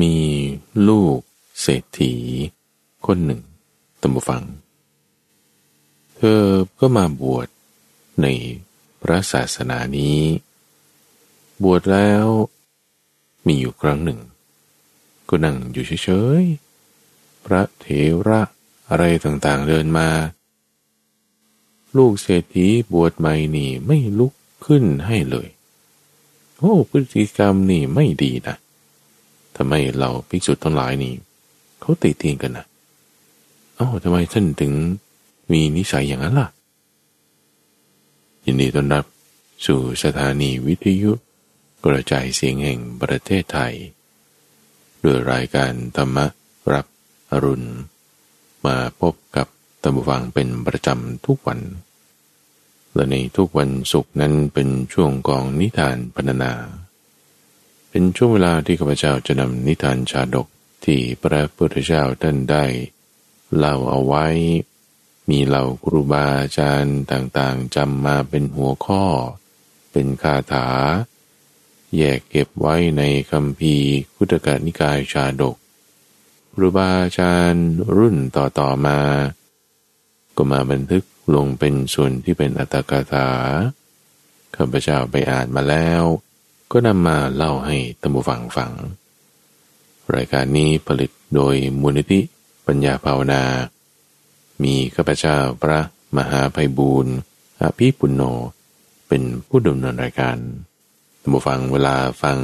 มีลูกเศรษฐี คนหนึ่งตัมบูฟัง เธอก็มาบวชในพระศาสนานี้ บวชแล้วมีอยู่ครั้งหนึ่ง ก็นั่งอยู่เฉยๆ พระเถระอะไรต่างๆเดินมา ลูกเศรษฐีบวชใหม่นี่ไม่ลุกขึ้นให้เลย โอ้พฤติกรรมนี่ไม่ดีนะ ทำไมเราภิกษุทั้งหลายนี่เขาติเตียนกันนะอ้าทำไมท่านถึงมีนิสัยอย่างนั้นล่ะ ยินดีต้อนรับสู่สถานีวิทยุ กระจายเสียงแห่งประเทศไทย ด้วยรายการธรรมรับอรุณ มาพบกับตัมบูฟังเป็นประจำทุกวัน และในทุกวันศุกร์นั้นเป็นช่วงกองนิทานพรรณนา เป็นช่วงเวลาที่ข้าพเจ้าจะนำนิทานชาดกที่พระพุทธเจ้าท่านได้เล่าเอาไว้ มีเหล่าครูบาอาจารย์ต่างๆจำมาเป็นหัวข้อ เป็นคาถา แยกเก็บไว้ในคำพีคุตกะนิกายชาดกครูบาอาจารย์รุ่นต่อๆมา ก็มาบันทึกลงเป็นส่วนที่เป็นอัตถกถาข้าพเจ้าไปอ่านมาแล้ว ก็นำมาเล่าให้ตัมบูฟังฟัง รายการนี้ผลิตโดยมูลนิธิปัญญาภาวนา มีข้าพเจ้าพระมหาภัยบูรณ์อภิปุณโญเป็นผู้ดำเนินรายการท่านผู้ฟังเวลาฟัง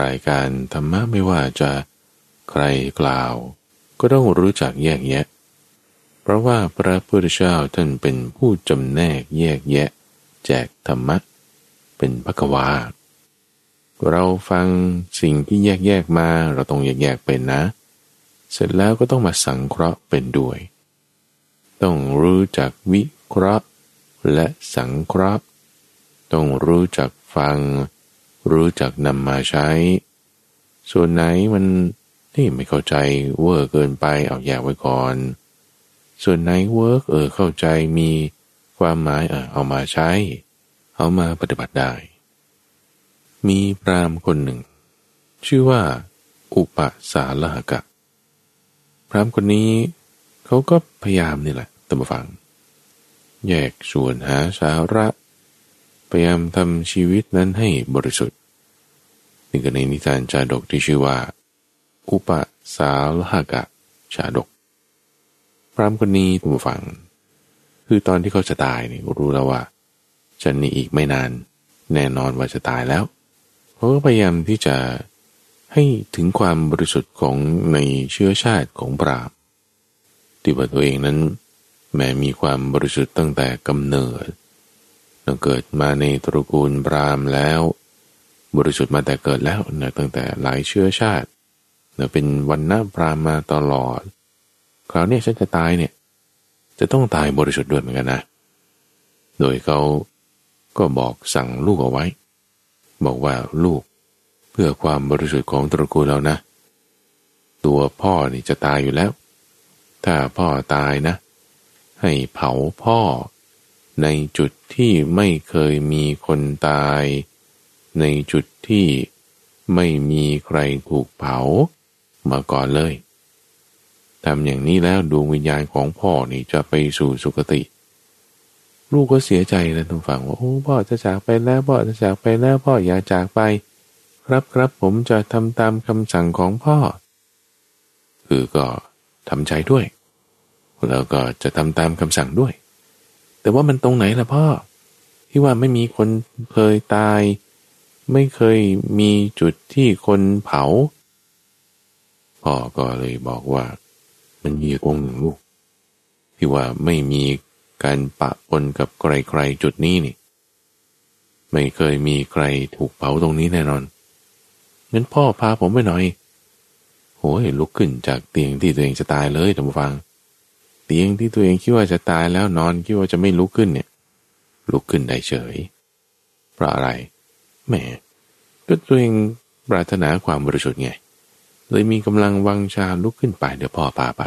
รายการธรรมะไม่ว่าจะใครกล่าว ก็ต้องรู้จักแยกแยะ เพราะว่าพระพุทธเจ้าท่านเป็นผู้จำแนกแยกแยะ แจกธรรมะเป็นพระกวา เราฟังสิ่งที่แยกแยกมาเราต้องแยกแยกเป็นนะ เสร็จแล้วก็ต้องมาสังเคราะห์เป็นด้วย ต้องรู้จักวิเคราะห์และสังเคราะห์ ต้องรู้จักฟัง รู้จักนำมาใช้ ส่วนไหนมันนี่ไม่เข้าใจเวอร์เกินไปเอาแยกไว้ก่อน ส่วนไหน work เออเข้าใจมีความหมายเออเอามาใช้ เอามาปฏิบัติได้ มีพราหมณ์คนหนึ่ง ชื่อว่า อุปสาฬหกะ พราหมณ์คนนี้เขาก็พยายามนี่แหละตามฟัง แยกส่วนหาสาระ พยายามทำชีวิตนั้นให้บริสุทธิ์นี่ก็ในนิทานชาดกที่ชื่อว่า อุปสาลหกะ ชาดก พรามคนนี้ตามฟัง คือตอนที่เขาจะตายนี่รู้แล้วว่าฉันนี่อีกไม่นาน แน่นอนว่าจะตายแล้ว เขาก็พยายามที่จะให้ถึงความบริสุทธิ์ของในเชื้อชาติของปราบที่ว่าตัวเองนั้น แม้มีความบริสุทธิ์ตั้งแต่กำเนิดเราเกิดมาในตระกูลปรามแล้ว บริสุทธิ์มาแต่เกิดแล้วนะตั้งแต่หลายเชื้อชาติเนะเป็นวันน้าปรามมาตลอด คราวนี้ฉันจะตายเนี่ย จะต้องตายบริสุทธิ์ด้วยเหมือนกันนะ โดยเขาก็บอกสั่งลูกเอาไว้ บอกว่าลูก เพื่อความบริสุทธิ์ของตระกูลเรานะ ตัวพ่อนี่จะตายอยู่แล้ว ถ้าพ่อตายนะ ให้เผาพ่อ ในจุดที่ไม่เคยมีคนตาย ในจุดที่ไม่มีใครถูกเผามาก่อนเลยทำอย่างนี้แล้วดวงวิญญาณของพ่อนี่จะไปสู่สุคติ ลูกก็เสียใจแล้วทุกฝั่งว่าโอ้พ่อจะจากไปแล้วพ่อจะจากไปแล้วพ่ออย่าจากไป ครับครับผมจะทำตามคำสั่งของพ่อ คือก็ทำใจด้วย แล้วก็จะทำตามคำสั่งด้วย แต่ว่ามันตรงไหนล่ะพ่อ ที่ว่าไม่มีคนเคยตาย ไม่เคยมีจุดที่คนเผา พ่อก็เลยบอกว่า มันมีองค์หนึ่งลูกที่ว่าไม่มี การปะปนกับใครๆจุดนี้นี่ ไม่เคยมีใครถูกเผาตรงนี้แน่นอนงั้นพ่อพาผมไปหน่อยโหยลุกขึ้นจากเตียงที่ตัวเองจะตายเลยท่านผู้ฟัง เตียงที่ตัวเองคิดว่าจะตายแล้วนอนคิดว่าจะไม่ลุกขึ้นเนี่ย ลุกขึ้นได้เฉย เพราะอะไรแหมก็ตัวเองปรารถนาความบริสุทธิ์ไง เลยมีกำลังวังชาลุกขึ้นไปเดี๋ยวพ่อพาไป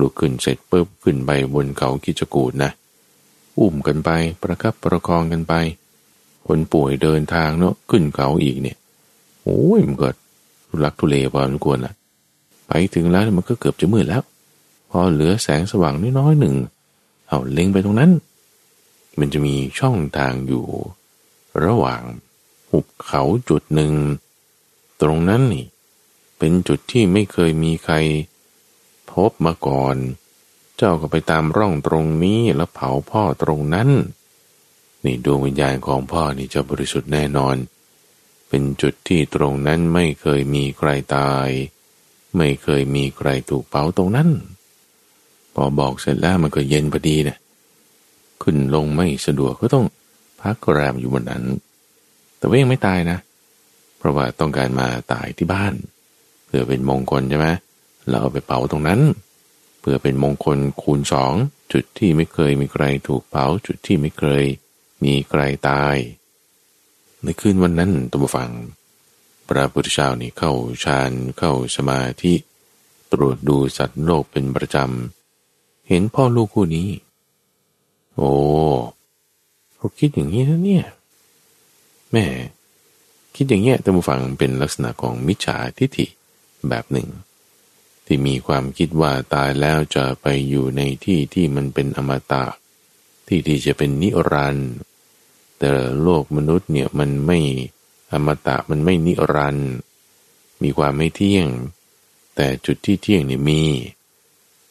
ลุกขึ้นเสร็จปุ๊บขึ้นไปบนเขากิจกูดนะ อุ้มกันไปประคับประคองกันไป คนป่วยเดินทางเนาะขึ้นเขาอีกเนี่ยโอ้ยมันก็ทุลักทุเลพอสมควรละไปถึงแล้วมันก็เกือบจะมืดแล้ว พอเหลือแสงสว่างน้อยๆหนึ่ง เอาเล็งไปตรงนั้น มันจะมีช่องทางอยู่ ระหว่างหุบเขาจุดหนึ่ง ตรงนั้นนี่ เป็นจุดที่ไม่เคยมีใคร พบมาก่อน เจ้าก็ไปตามร่องตรงนี้แล้วเผาพ่อตรงนั้น นี่ดวงวิญญาณของพ่อนี่จะบริสุทธิ์แน่นอน เป็นจุดที่ตรงนั้นไม่เคยมีใครตาย ไม่เคยมีใครถูกเผาตรงนั้น พอบอกเสร็จแล้วมันก็เย็นพอดีนะขึ้นลงไม่สะดวกก็ต้องพักแรมอยู่บนนั้น แต่ว่ายังไม่ตายนะ เพราะว่าต้องการมาตายที่บ้าน เพื่อเป็นมงคลใช่ไหม เราเอาไปเผาตรงนั้น เพื่อเป็นมงคลคูณสองจุดที่ไม่เคยมีใครถูกเผาจุดที่ไม่เคย มีใครตาย ในคืนวันนั้นตัวฟัง พระพุทธเจ้านี่เข้าฌานเข้าสมาธิตรวจดูสัตว์โลกเป็นประจำ เห็นพ่อลูกคู่นี้ โอ้เขาคิดอย่างนี้นะเนี่ยแม่คิดอย่างเงี้ยท่านผู้ฟังเป็นลักษณะของมิจฉาทิฏฐิแบบหนึ่ง ที่มีความคิดว่าตายแล้วจะไปอยู่ในที่ที่มันเป็นอมตะ ที่ที่จะเป็นนิรันด์แต่โลกมนุษย์เนี่ยมันไม่อมตะมันไม่นิรันด์มีความไม่เที่ยง แต่จุดที่เที่ยงเนี่ยมี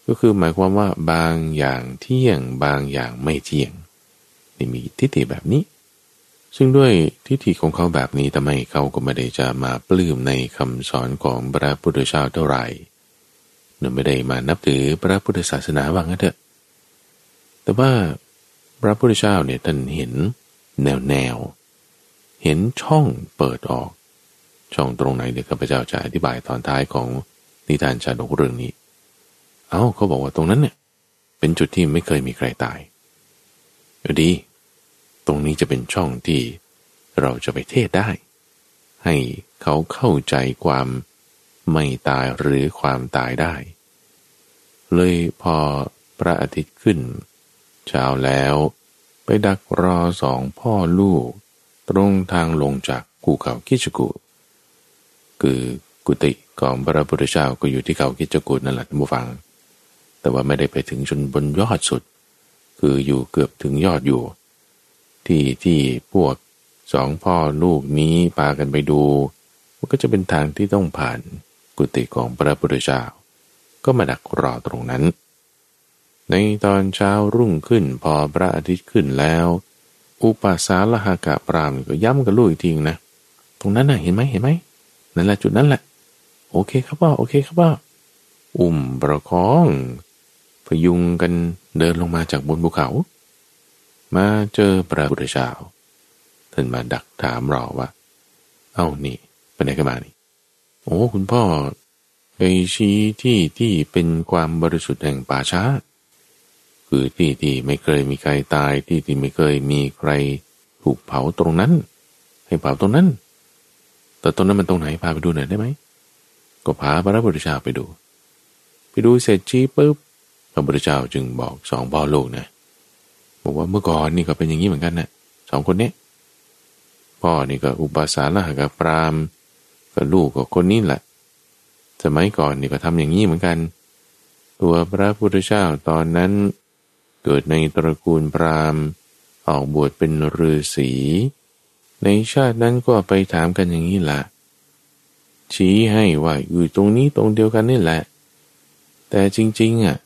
ก็คือหมายความว่าบางอย่างเที่ยงบางอย่างไม่เที่ยงนี่มีทิฏฐิแบบนี้ ซึ่งด้วยทิฏฐิของเขาแบบนี้ทำไมเขาก็ไม่ได้จะมาปลื้มในคำสอนของพระพุทธเจ้าเท่าไหร่ เนื่อไม่ได้มานับถือพระพุทธศาสนาว่างั้นเถอะ แต่ว่าพระพุทธเจ้าเนี่ยท่านเห็นแนวแนว เห็นช่องเปิดออก ช่องตรงไหนเดี๋ยวข้าพเจ้าจะอธิบายตอนท้ายของนิทานชาดกเรื่องนี้ เอา้าเขาบอกว่าตรงนั้นเนี่ยเป็นจุดที่ไม่เคยมีใครตายดี ตรงนี้จะเป็นช่องที่เราจะไปเทศได้ ให้เขาเข้าใจความ ไม่ตายหรือความตายได้ เลยพอพระอาทิตย์ขึ้น เช้าแล้วไปดักรอสองพ่อลูก ตรงทางลงจากกูเขาคิจกุคือกุฏิของพระพุทธเจ้าก็อยู่ที่เขาคิจกุนั่นแหละท่านผู้ฟัง แต่ว่าไม่ได้ไปถึงจนบนยอดสุด คืออยู่เกือบถึงยอดอยู่ ที่ที่พวกสองพ่อลูกนี้พากันไปดู มันก็จะเป็นทางที่ต้องผ่าน กุฏิของพระพุทธเจ้า ก็มาดักรอตรงนั้น ในตอนเช้ารุ่งขึ้นพอพระอาทิตย์ขึ้นแล้ว อุปสาลหากะปรามก็ย้ำกับลูกอีกทีนะ ตรงนั้นน่ะเห็นไหมเห็นไหมนั่นแหละจุดนั้นแหละ โอเคครับพ่อโอเคครับพ่ออุ้มประคอง พยุงกันเดินลงมาจากบนภูเขา มาเจอพระพุทธเจ้าท่านมาดักถามเราว่า เอานี่ไปไหนกันมานี่ โอ้คุณพ่อไปชี้ที่ที่เป็นความบริสุทธิ์แห่งป่าช้า คือที่ที่ไม่เคยมีใครตายที่ที่ไม่เคยมีใครถูกเผาตรงนั้น ให้เผาตรงนั้น แต่ตรงนั้นมันตรงไหนพาไปดูหน่อยได้ไหมก็พาพระพุทธเจ้าไปดู ไปดูเสร็จชี้ปุ๊บพระพุทธเจ้าจึงบอกสองพ่อลูกนะบอกว่าเมื่อก่อนนี่ก็เป็นอย่างนี้เหมือนกันนะ่ะสองคนนี้พ่อนี่ก็อุปสาละกับปราม กับลูกกับคนนี้แหละ สมัยก่อนนี่ก็ทำอย่างนี้เหมือนกัน ตัวพระพุทธเจ้าตอนนั้น เกิดในตระกูลพราหมณ์ ออกบวชเป็นฤาษี ในชาตินั้นก็ไปถามกันอย่างนี้แหละชี้ให้ว่าอยู่ตรงนี้ตรงเดียวกันนี่แหละ แต่จริงๆอะ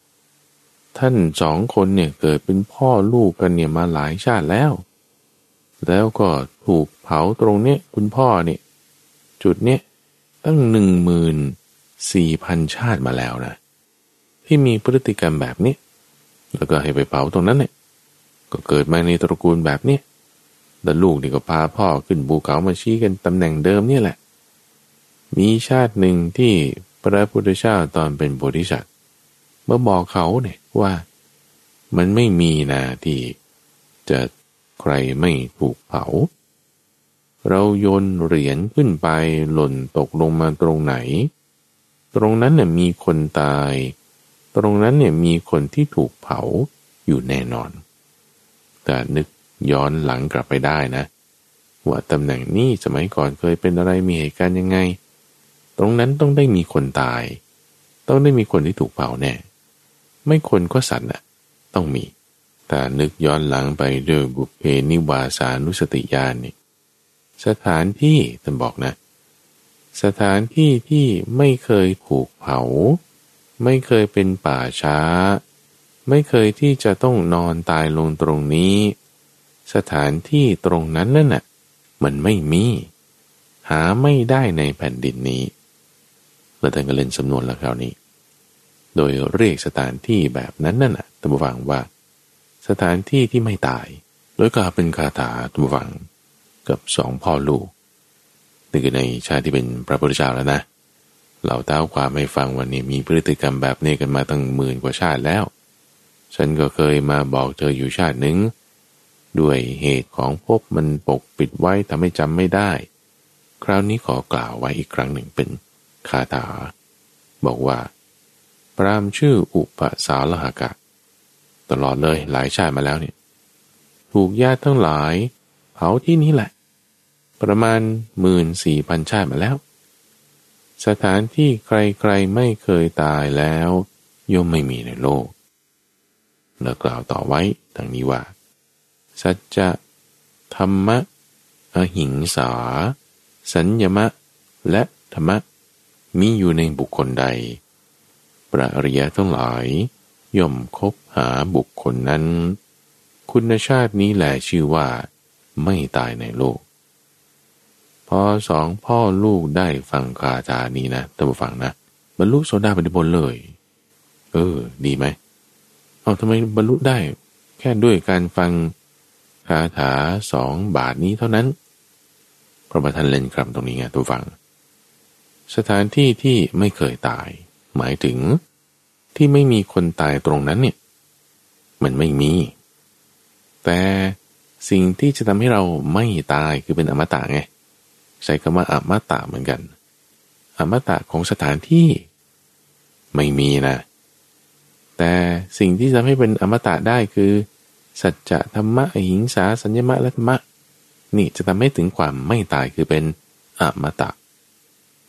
ท่านสองคนเนี่ยเกิดเป็นพ่อลูกกันเนี่ยมาหลายชาติแล้ว แล้วก็ถูกเผาตรงเนี้ยคุณพ่อเนี่ย จุดเนี้ยตั้งหนึ่งหมื่นสี่พันชาติมาแล้วนะ ที่มีพฤติกรรมแบบนี้ แล้วก็ให้ไปเผาตรงนั้นเนี่ยก็เกิดมาในตระกูลแบบนี้แต่ลูกนี่ก็พาพ่อขึ้นบูเขามาชี้กันตำแหน่งเดิมนี่แหละ มีชาติหนึ่งที่พระพุทธเจ้าตอนเป็นโพธิสัตว์เมื่อบอกเขาเนี่ยว่ามันไม่มีนาที่จะใครไม่ถูกเผา เราโยนเหรียญขึ้นไปหล่นตกลงมาตรงไหน ตรงนั้นเนี่ยมีคนตาย ตรงนั้นเนี่ยมีคนที่ถูกเผาอยู่แน่นอน แต่นึกย้อนหลังกลับไปได้นะ ว่าตำแหน่งนี้สมัยก่อนเคยเป็นอะไรมีเหตุการณ์ยังไง ตรงนั้นต้องได้มีคนตาย ต้องได้มีคนที่ถูกเผาแน่ ไม่คนก็สัตว์น่ะต้องมี แต่นึกย้อนหลังไปด้วยบุพเพนิวาสานุสติญาณนี่ สถานที่ท่านบอกนะ สถานที่ที่ไม่เคยถูกเผา ไม่เคยเป็นป่าช้า ไม่เคยที่จะต้องนอนตายลงตรงนี้ สถานที่ตรงนั้นนั่นน่ะมันไม่มี หาไม่ได้ในแผ่นดินนี้แล้วท่านก็เล่นสำนวนแล้วคราวนี้ โดยเรียกสถานที่แบบนั้นนั่นน่ะตัมวังว่า สถานที่ที่ไม่ตาย โดยกล่าวเป็นคาถาตัมวัง กับสองพ่อลูกนี่คือในชาติที่เป็นพระพุทธเจ้าแล้วนะเราเต้าความให้ฟังวันนี้มีพฤติกรรมแบบนี้กันมาตั้งหมื่นกว่าชาติแล้ว ฉันก็เคยมาบอกเธออยู่ชาติหนึ่งด้วยเหตุของพบมันปกปิดไว้ทำให้จำไม่ได้ คราวนี้ขอกล่าวไว้อีกครั้งหนึ่งเป็นคาถา บอกว่า พรามชื่ออุปสาลหกะ ตลอดเลยหลายชาติมาแล้วเนี่ย ถูกญาติทั้งหลายเผาที่นี่แหละ ประมาณหมื่นสี่พันชาติมาแล้ว สถานที่ใครๆไม่เคยตายแล้วย่อมไม่มีในโลกแล้วกล่าวต่อไว้ดังนี้ว่า สัจจะธรรมะ อหิงสา สัญญมะ และธรรมะ มีอยู่ในบุคคลใด ปรริยะทั้งหลาย ย่อมคบหาบุคคลนั้น คุณชาตินี้แหละชื่อว่า ไม่ตายในโลก พอสองพ่อลูกได้ฟังคาถานี้นะตั้ฟังนะบรรลุโสดาบันบนเลย เออ ดีไหมเอาทำไมบรรลุได้ แค่ด้วยการฟังคาถาสองบาทนี้เท่านั้นพระประธานเล่นคำตรงนี้ไงตัวฟัง สถานที่ที่ไม่เคยตาย หมายถึงที่ไม่มีคนตายตรงนั้นเนี่ย มันไม่มี แต่สิ่งที่จะทำให้เราไม่ตายคือเป็นอมตะไง ใช้คำว่าอมาตะเหมือนกันอมาตะของสถานที่ไม่มีนะ แต่สิ่งที่จะให้เป็นอมตะได้คือ สัจจะธรรมะหิงสาสัญญมะและธรรมะนี่จะทำให้ถึงความไม่ตายคือเป็นอมตะ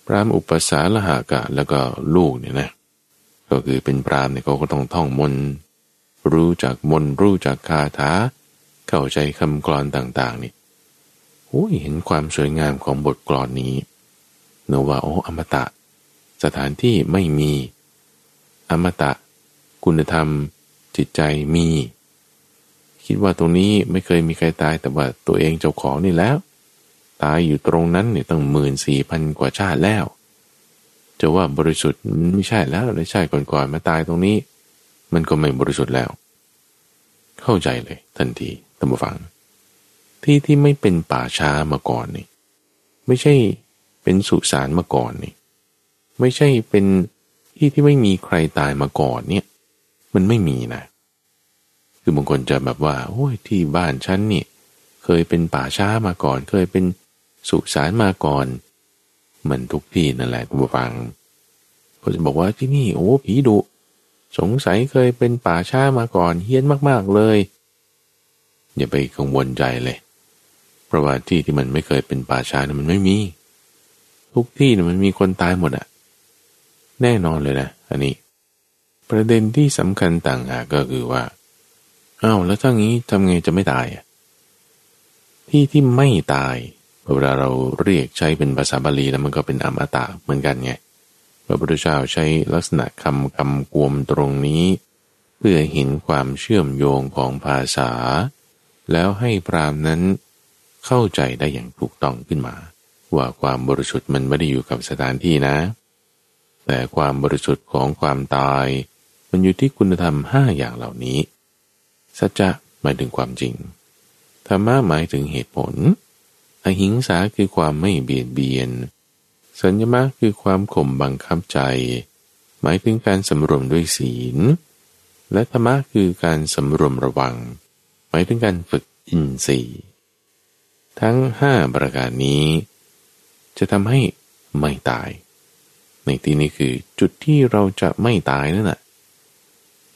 พรามอุปสาละหากะแล้วก็ลูกเนี่ยนะก็คือเป็นพรามเนี่ยเขาก็ต้องท่องมนรู้จักมนรู้จักคาถาเข้าใจคำกรอนต่างๆนี่ โอ้ยเห็นความสวยงามของบทกลอนนี้เนว่าโอ้อมตะ สถานที่ไม่มี อมตะ คุณธรรม จิตใจมี คิดว่าตรงนี้ไม่เคยมีใครตายแต่ว่าตัวเองเจ้าของนี่แล้ว ตายอยู่ตรงนั้นเนี่ยตั้งหมื่นสี่พันกว่าชาติแล้ว จะว่าบริสุทธิ์ไม่ใช่แล้วไม่ใช่ก่อนๆมาตายตรงนี้ มันก็ไม่บริสุทธิ์แล้ว เข้าใจเลยทันทีตั้งฟัง ที่ที่ไม่เป็นป่าช้ามาก่อนนี่ ไม่ใช่เป็นสุสานมาก่อนนี่ ไม่ใช่เป็นที่ที่ไม่มีใครตายมาก่อนเนี่ย มันไม่มีนะ คือบางคนจะแบบว่า โอ้ยที่บ้านฉันนี่ เคยเป็นป่าช้ามาก่อน เคยเป็นสุสานมาก่อนมันทุกที่นั่นแหละคุณผู้ฟังก็จะบอกว่าที่นี่โอ้ผีดุสงสัยเคยเป็นป่าช้ามาก่อนเฮี้ยนมาก ๆ เลย อย่าไปกังวลใจเลย เพราะว่าที่ที่มันไม่เคยเป็นป่าช้านะมันไม่มี ทุกที่นะมันมีคนตายหมดอะแน่นอนเลยนะอันนี้ ประเด็นที่สำคัญต่างหากก็คือว่าอ้าวแล้วถ้างี้ทำไงจะไม่ตายอะที่ที่ไม่ตายเวลาเราเรียกใช้เป็นภาษาบาลีแล้วมันก็เป็นอมตะเหมือนกันไงพระพุทธเจ้าใช้ลักษณะคำคำกวมตรงนี้ เพื่อเห็นความเชื่อมโยงของภาษา แล้วให้พรามนั้น เข้าใจได้อย่างถูกต้องขึ้นมา ว่าความบริสุทธิ์มันไม่ได้อยู่กับสถานที่นะ แต่ความบริสุทธิ์ของความตาย มันอยู่ที่คุณธรรมห้าอย่างเหล่านี้ สัจจะหมายถึงความจริงธรรมะหมายถึงเหตุผล อหิงสาคือความไม่เบียดเบียน สัญญมะคือความข่มบังคับใจ หมายถึงการสำรวมด้วยศีล และธรรมะคือการสำรวมระวัง หมายถึงการฝึกอินทรีย์ ทั้งห้าประการนี้ จะทำให้ไม่ตาย ในที่นี้คือจุดที่เราจะไม่ตายนั่นแหละ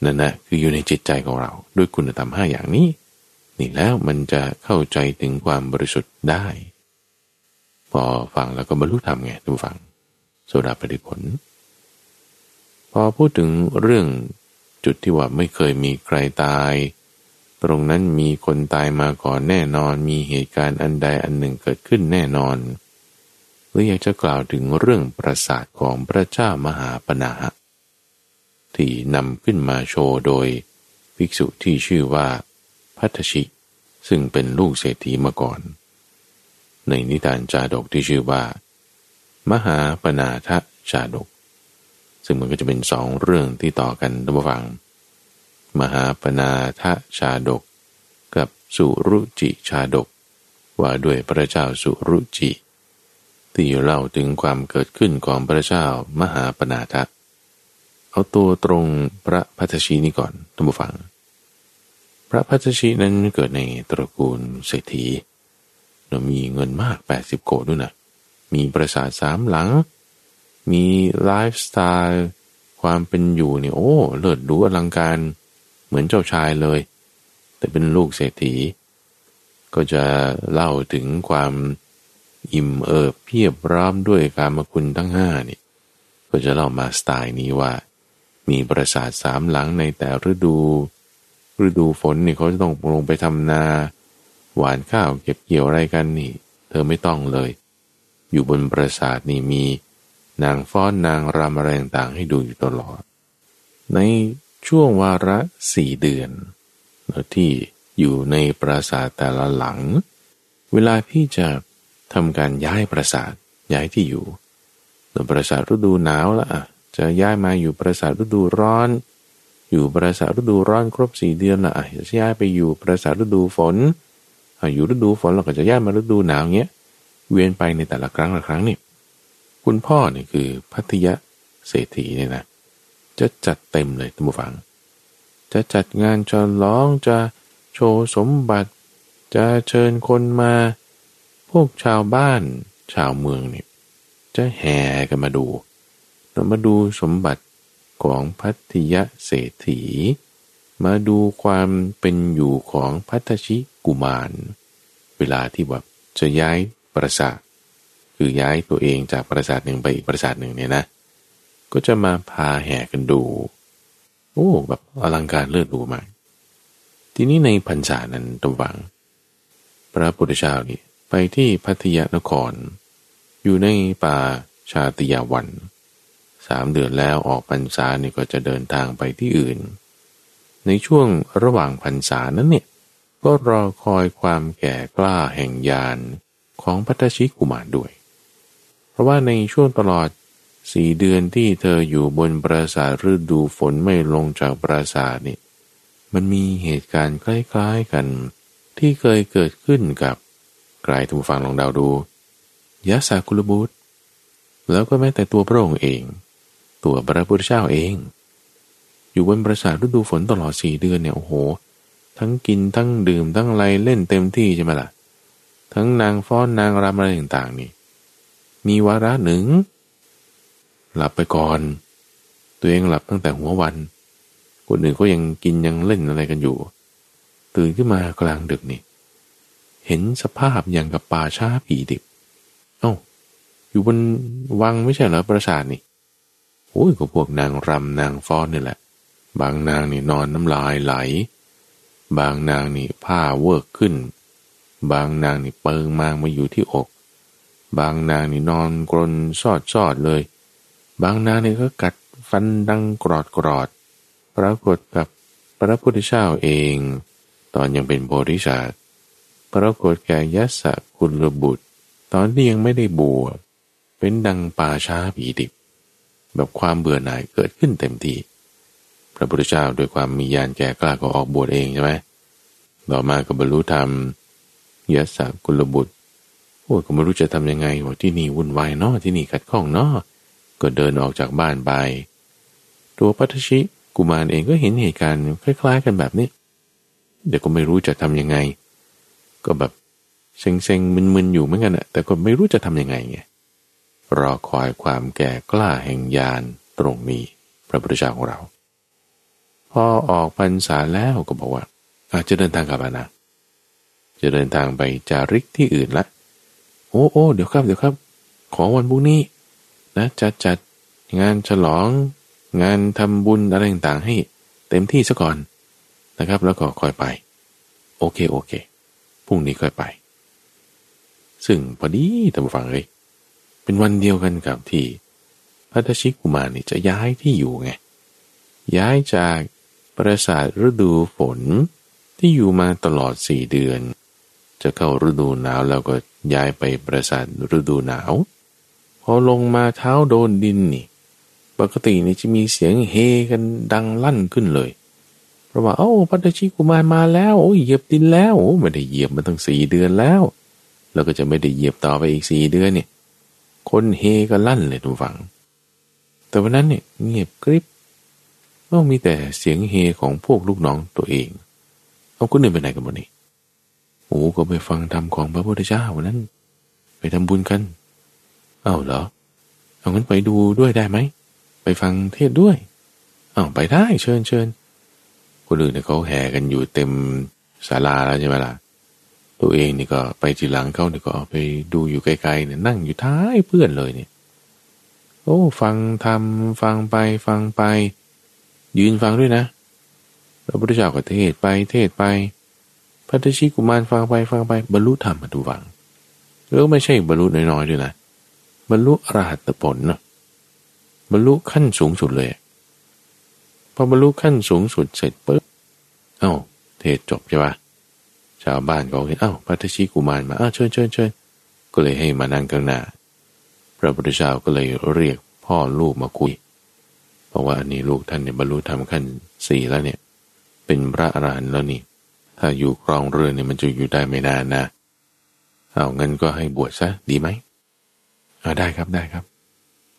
นั่นแหละคืออยู่ในจิตใจของเรา ด้วยคุณธรรมห้าอย่างนี้ นี่แล้วมันจะเข้าใจถึงความบริสุทธิ์ได้ พอฟังแล้วก็บรรลุธรรมไงทุกฟังโสดาปฏิผล พอพูดถึงเรื่องจุดที่ว่าไม่เคยมีใครตาย ตรงนั้นมีคนตายมาก่อนแน่นอน มีเหตุการณ์อันใดอันหนึ่งเกิดขึ้นแน่นอน หรืออยากจะกล่าวถึงเรื่องประสาทของพระเจ้ามหาปนาที่นำขึ้นมาโชว์โดยภิกษุที่ชื่อว่าพัทชิซึ่งเป็นลูกเศรษฐีมาก่อน ในนิทานจาดกที่ชื่อว่า มหาปนาทะชาดก ซึ่งมันก็จะเป็นสองเรื่องที่ต่อกันท่านผู้ฟัง มหาปนาทะชาดก กับสุรุจิชาดก ว่าด้วยพระเจ้าสุรุจิที่เล่าถึงความเกิดขึ้นของพระเจ้ามหาปนาทะเอาตัวตรงพระภัททชินี่ก่อนท่านผู้ฟัง พระภัททชินั้นเกิดในตระกูลเศรษฐีเรามีเงินมาก 80 โกฏิด้วยนะ มีปราสาทสามหลัง มีไลฟ์สไตล์ความเป็นอยู่เนี่ยโอ้ เลิศดูอลังการเหมือนเจ้าชายเลย แต่เป็นลูกเศรษฐี ก็จะเล่าถึงความอิ่มเอิบเพียบพร้อมด้วยกามคุณทั้งห้านี่ก็จะเล่ามาสไตล์นี้ว่า มีปราสาทสามหลังในแต่ฤดู ฤดูฝนนี่เขาจะต้องลงไปทำนา หวานข้าวเก็บเกี่ยวอะไรกันนี่ เธอไม่ต้องเลย อยู่บนปราสาทนี่มีนางฟ้อนนางรำอะไรต่างให้ดูอยู่ตลอด ใน ช่วงวาระสี่เดือนที่อยู่ในปราสาทแต่ละหลัง เวลาที่จะทำการย้ายปราสาทย้ายที่อยู่ปราสาทฤดูหนาวละจะย้ายมาอยู่ปราสาทฤดูร้อน อยู่ปราสาทฤดูร้อนครบสี่เดือนละจะย้ายไปอยู่ปราสาทฤดูฝนอยู่ฤดูฝนเราก็จะย้ายมาฤดูหนาวเงี้ยเวียนไปในแต่ละครั้งละครั้งนี่คุณพ่อเนี่ยคือพัทยะเศรษฐีเนี่ยนะ จะจัดเต็มเลยท่านผู้ฟัง จะจัดงานฉลองจะโชว์สมบัติ จะเชิญคนมา พวกชาวบ้าน ชาวเมืองเนี่ยจะแห่กันมาดูเรามาดูสมบัติของพัทยะเศรษฐี มาดูความเป็นอยู่ของพัทชิกุมาร เวลาที่แบบจะย้ายปราสาทคือย้ายตัวเองจากปราสาทหนึ่งไปอีกปราสาทหนึ่งเนี่ยนะ ก็จะมาพาแห่กันดู โอ้แบบอลังการเลิศดูมาก ทีนี้ในพรรษานั้นตวัง พระพุทธเจ้านี่ไปที่พัทยนคร อยู่ในป่าชาติยาวันสามเดือนแล้วออกพรรษานี่ก็จะเดินทางไปที่อื่น ในช่วงระหว่างพรรษานั้นเนี่ยก็รอคอยความแก่กล้าแห่งยานของพัทชิกุมารด้วย เพราะว่าในช่วงตลอด สี่เดือนที่เธออยู่บนปราสาทฤดูฝนไม่ลงจากปราสาทนี่มันมีเหตุการณ์คล้ายๆกัน ที่เคยเกิดขึ้นกับกลายทุกฟังลองเดาดูยะสากุลบุตรแล้วก็แม้แต่ตัวพระองค์เอง ตัวพระพุทธเจ้าเอง อยู่บนปราสาทฤดูฝนตลอดสี่เดือนเนี่ยโอ้โห ทั้งกินทั้งดื่มทั้งไรเล่นเต็มที่ใช่ไหมล่ะ ทั้งนางฟ้อนนางรำอะไรต่างๆนี่ มีวาระหนึ่ง หลับไปก่อน ตัวเองหลับตั้งแต่หัววัน คนอื่นก็ยังกินยังเล่นอะไรกันอยู่ ตื่นขึ้นมากลางดึกนี่ เห็นสภาพอย่างกับป่าช้าผีดิบ เอ้า อยู่บนวังไม่ใช่เหรอปราสาทนี่โอ้ยก็พวกนางรำนางฟ้อนนี่แหละ บางนางนี่นอนน้ำลายไหล บางนางนี่ผ้าเวิร์กขึ้น บางนางนี่เปิงมางมาอยู่ที่อก บางนางนี่นอนกรนซอดซอดเลย บางนางนี่ก็กัดฟันดังกรอดกรอดปรากฏกับพระพุทธเจ้าเอง ตอนยังเป็นโพธิสัตว์ปรากฏแก่ยศกุลบุตร ตอนที่ยังไม่ได้บวชเป็นดังป่าช้าผีดิบ แบบความเบื่อหน่ายเกิดขึ้นเต็มที่พระพุทธเจ้าโดยความมีญาณแก่กล้าก็ออกบวชเองใช่ไหมต่อมาก็บรรลุธรรมยศกุลบุตรโอ้ก็ไม่รู้จะทำยังไงว่าที่นี่วุ่นวายเนาะที่นี่ขัดข้องเนาะ ก็เดินออกจากบ้านไป ตัวปัทชิกุมารเองก็เห็นเหตุการณ์คล้ายๆ กันแบบนี้ เดี๋ยวก็ไม่รู้จะทํำยังไง ก็แบบเซ็งๆมึนๆอยู่เหมือนกันอะแต่ก็ไม่รู้จะทํำยังไงไงรอคอยความแก่กล้าแห่งญาณตรงนี้พระพุทธเจ้าของเราพอออกพรรษาแล้วก็บอกว่าอาจจะเดินทางกลับนะจะเดินทางไปจาริกที่อื่นละ โอ้โอ้เดี๋ยวครับเดี๋ยวครับ ขอวันพรุ่งนี้ นะจัดจัดงานฉลอง งานทำบุญอะไรต่างๆ ให้เต็มที่ซะก่อนนะครับ แล้วก็ค่อยไป โอเคโอเคพรุ่งนี้ค่อยไป ซึ่งพอดีท่านผู้ฟังเลยเป็นวันเดียวกันกับที่พระทชิกุมารนี่จะย้ายที่อยู่ไงย้ายจากปราสาทฤดูฝนที่อยู่มาตลอดสี่เดือน จะเข้าฤดูหนาวแล้วก็ย้ายไปปราสาทฤดูหนาว พอลงมาเท้าโดนดินนี่ ปกตินี่จะมีเสียงเฮกันดังลั่นขึ้นเลยเพราะว่าโอ้พัทชิกุมารมาแล้วโอ้เหยียบดินแล้วโอ้ไม่ได้เหยียบมาตั้งสี่เดือนแล้ว แล้วก็จะไม่ได้เหยียบต่อไปอีกสี่เดือนเนี่ยคนเฮก็ลั่นเลยทุกฝัง แต่วันนั้นเนี่ยเงียบกริบก็มีแต่เสียงเฮของพวกลูกน้องตัวเอง เอาคนอื่นไปไหนกันหมดนี่โอ้ก็ไปฟังธรรมของพระพุทธเจ้าวันนั้น ไปทำบุญกัน เอ้าเหรอ เอางั้นไปดูด้วยได้ไหม ไปฟังเทศด้วย เอ้าไปได้เชิญเชิญคนอื่นเนี่ยเขาแห่กันอยู่เต็มศาลาแล้วใช่ไหมล่ะ ตัวเองนี่ก็ไปทีหลังเขาเนี่ยก็ไปดูอยู่ไกลๆเนี่ยนั่งอยู่ท้ายเพื่อนเลยเนี่ย โอ้ฟังทำฟังไปฟังไป ยืนฟังด้วยนะพระพุทธเจ้าก็เทศไปเทศไปพระทชิกุมารฟังไปฟังไปบรรลุธรรมมาดูฟังแล้วไม่ใช่บรรลุน้อยๆด้วยนะ บรรลุอรหัตผลนะบรรลุขั้นสูงสุดเลยพอบรรลุขั้นสูงสุดเสร็จปุ๊บเอ้า เทศจบใช่ปะชาวบ้านก็เห็นเอ้าพระทชิกุมารมาอ้าเชิญเชิญเชิญก็เลยให้มานั่งข้างหน้าพระพุทธเจ้าก็เลยเรียกพ่อลูกมาคุยราะว่าอันนี้ลูกท่านเนี่ยบรรลุธรรมขั้นสี่แล้วเนี่ย เป็นพระอรหันต์แล้วนี่ ถ้าอยู่ครองเรือนเนี่ยมันจะอยู่ได้ไม่นานนะเอาเงินก็ให้บวชซะดีไหม อาได้ครับได้ครับ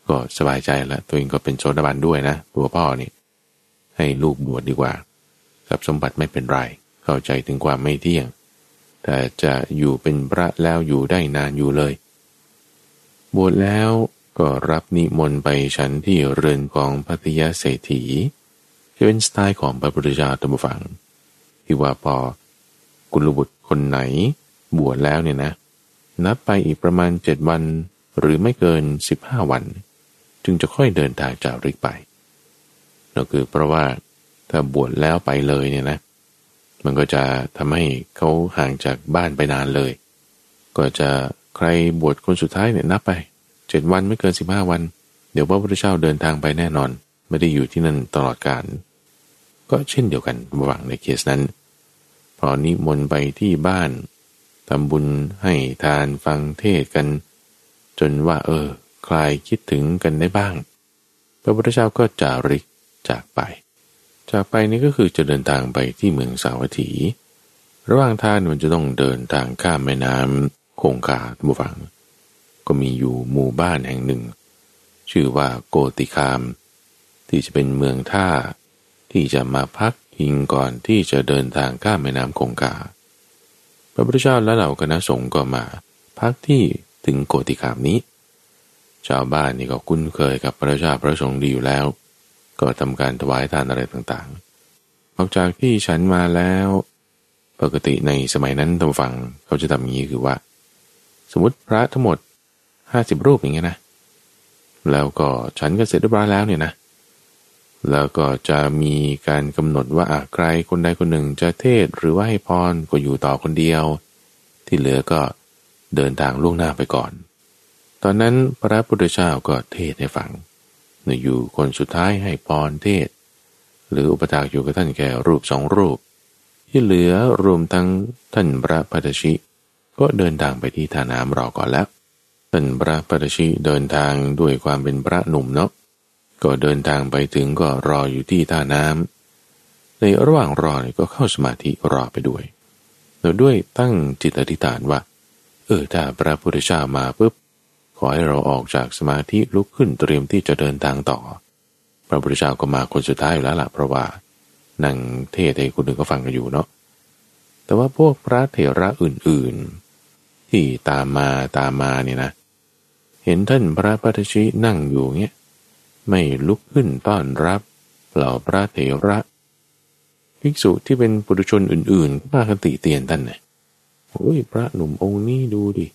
ก็สบายใจล้วตัวเองก็เป็นโสดาบันด้วยนะตัวพ่อนี่ ให้ลูกบวชดดีกว่ากับสมบัติไม่เป็นไร เข้าใจถึงความไม่เที่ยง แต่จะอยู่เป็นพระแล้วอยู่ได้นานอยู่เลย บวชแล้วก็รับนิมนต์ไปฉันที่เรือนของพัทยาเศรษฐีจะเป็นสไตล์ของพระพุทธเจ้าตัมฝัง ที่ว่าพอกุลบุตรคนไหน บวชแล้วเนี่ยนะ นับไปอีกประมาณเจ็ดวัน หรือไม่เกินสิบห้าวัน จึงจะค่อยเดินทางจากริกไปนั่นคือเพราะว่าถ้าบวชแล้วไปเลยเนี่ยนะ มันก็จะทำให้เขาห่างจากบ้านไปนานเลย ก็จะใครบวชคนสุดท้ายเนี่ยนับไปเจ็ดวันไม่เกินสิบห้าวัน เดี๋ยวพระพุทธเจ้าเดินทางไปแน่นอน ไม่ได้อยู่ที่นั่นตลอดกาลก็เช่นเดียวกันระหว่างในเคสนั้น พอนิมนต์ไปที่บ้านทำบุญให้ทานฟังเทศกัน จนว่า เออ คลายคิดถึงกันได้บ้าง พระพุทธเจ้าก็จาริกจากไป จากไปนี่ก็คือจะเดินทางไปที่เมืองสาวัตถี ระหว่างทางมันจะต้องเดินทางข้ามแม่น้ำคงคาบุฟัง ก็มีอยู่หมู่บ้านแห่งหนึ่ง ชื่อว่าโกติคาม ที่จะเป็นเมืองท่าที่จะมาพักพิงก่อนที่จะเดินทางข้ามแม่น้ำคงคาพระพุทธเจ้าและเหล่าคณะสงฆ์ก็มา พักที่ ถึงโกติคามนี้ ชาวบ้านนี่ก็คุ้นเคยกับพระเจ้าพระสงฆ์ดีอยู่แล้ว ก็ทำการถวายทานอะไรต่างๆออกจากที่ฉันมาแล้ว ปกติในสมัยนั้นทางฝั่งเขาจะทำอย่างนี้คือว่า สมมติพระทั้งหมดห้าสิบรูปอย่างเงี้ยนะ แล้วก็ฉันก็เสร็จเรียบร้อยแล้วเนี่ยนะแล้วก็จะมีการกำหนดว่าใครคนใดคนหนึ่งจะเทศหรือว่าให้พรก็อยู่ต่อคนเดียว ที่เหลือก็ เดินทางล่วงหน้าไปก่อน ตอนนั้นพระพุทธเจ้าก็เทศให้ฟังนอยู่คนสุดท้ายให้พรเทศ หรืออุปถากอยู่กับท่านแค่รูปสองรูป ที่เหลือรวมทั้งท่านพระพัทชิ ก็เดินทางไปที่ท่าน้ำรอก่อนแล้ว ท่านพระปรชิเดินทางด้วยความเป็นพระหนุ่มเนาะก็เดินทางไปถึงก็รออยู่ที่ท่าน้ำในระหว่างรอก็เข้าสมาธิรอไปด้วยแล้วด้วยตั้งจิตอธิษฐานว่า เออถ้าพระพุทธเจ้ามาปุ๊บขอให้เราออกจากสมาธิลุกขึ้นเตรียมที่จะเดินทางต่อ พระพุทธเจ้าก็มาคนสุดท้ายอยู่แล้วล่ะเพราะว่านั่งเทศให้คนอื่นก็ฟังกันอยู่เนาะแต่ว่าพวกพระเถระอื่นๆ ที่ตามมาตามมาเนี่ยนะ เห็นท่านพระปัทชินั่งอยู่เงี้ยไม่ลุกขึ้นต้อนรับเหล่าพระเถระ ภิกษุที่เป็นปุถุชนอื่นๆก็มาคติเตียนท่านเนี่ย อ้ยพระหนุ่มองค์นี้ดูดิ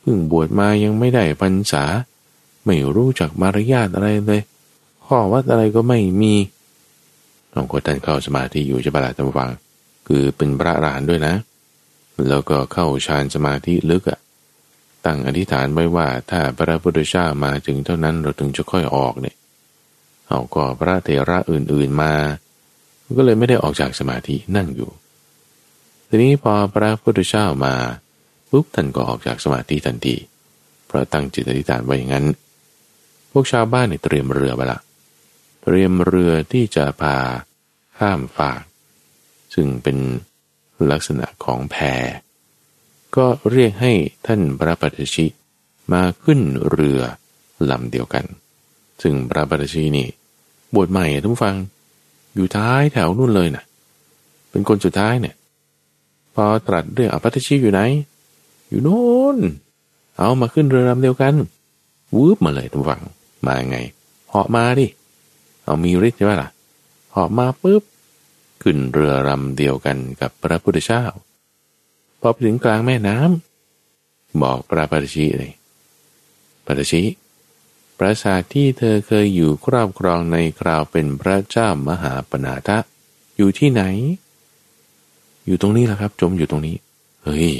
เพิ่งบวชมายังไม่ได้พรรษา ไม่รู้จักมารยาทอะไรเลย ข้อวัดอะไรก็ไม่มีลองกดท่านเข้าสมาธิอยู่จะบลาตำฟัง คือเป็นพระรหันด้วยนะ แล้วก็เข้าฌานสมาธิลึกอะตั้งอธิษฐานไว้ว่าถ้าพระพุทธเจ้ามาถึงเท่านั้นเราถึงจะค่อยออกเนี่ยเอาก็พระเถระอื่นๆมา ก็เลยไม่ได้ออกจากสมาธินั่งอยู่ ทีนี้พอพระพุทธเจ้ามาปุ๊บท่านก็ออกจากสมาธิทันทีเพราะตั้งจิตอธิษฐานไว้อย่างนั้น พวกชาวบ้านเนี่ยเตรียมเรือไปละเตรียมเรือที่จะพาข้ามฝาก ซึ่งเป็นลักษณะของแพก็เรียกให้ท่านพระปัจชิมาขึ้นเรือลำเดียวกัน ซึ่งพระปัจชินี่บวชใหม่ทุกฟัง อยู่ท้ายแถวนู่นเลยนะเป็นคนสุดท้ายเนี่ย พอตรัสเรื่องอปัตชิอยู่ไหน อยู่โน่นเอามาขึ้นเรือลำเดียวกันวืบมาเลยทุกฟังมาไงเหาะมาดิเอามีฤทธิ์ใช่ไหมล่ะเหาะมาปุ๊บขึ้นเรือลำเดียวกันกับพระพุทธเจ้าพอไปถึงกลางแม่น้ำบอกพระปฏิชิเลยปฏิชิปราสาทที่เธอเคยอยู่ครอบครองในคราวเป็นพระเจ้ามหาปนาทะอยู่ที่ไหน อยู่ตรงนี้แหละครับ จมอยู่ตรงนี้ เฮ้ย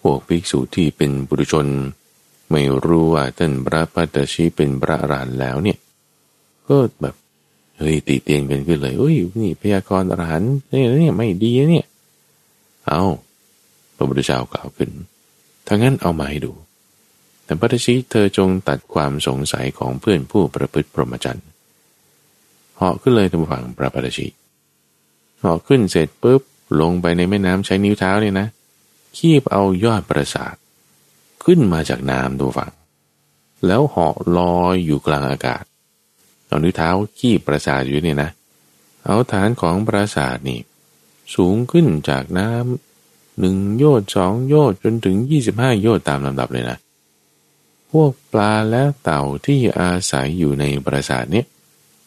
พวกภิกษุที่เป็นบุรุชน ไม่รู้ว่าท่านพระปัตชิเป็นพระอรหันต์แล้วเนี่ย ก็แบบเฮ้ยตีเตียนกันขึ้นเลยเฮ้ยนี่พยากรณ์อรหันต์เนี่ยเนี่ยไม่ดีเนี่ย เอาพระพุทธเจ้ากล่าวขึ้นถ้างั้นเอามาให้ดู แต่พระทชิเธอจงตัดความสงสัยของเพื่อนผู้ประพฤติพรหมจรรย์เหาะขึ้นเลยทางฝั่งพระปฏิชิเหาะขึ้นเสร็จปุ๊บ ลงไปในแม่น้ำใช้นิ้วเท้าเนี่ยนะคีบเอายอดประสาทขึ้นมาจากน้ำตัวฝั่งแล้วเหาะลอยอยู่กลางอากาศเอานิ้วเท้าคีบประสาทอยู่เนี่ยนะ เอาฐานของประสาทนี่ สูงขึ้นจากน้ำหนึ่งโยชสองโยชจนถึงยี่สิบห้าโยชตามลำดับเลยนะ พวกปลาและเต่าที่อาศัยอยู่ในปราสาทเนี้ย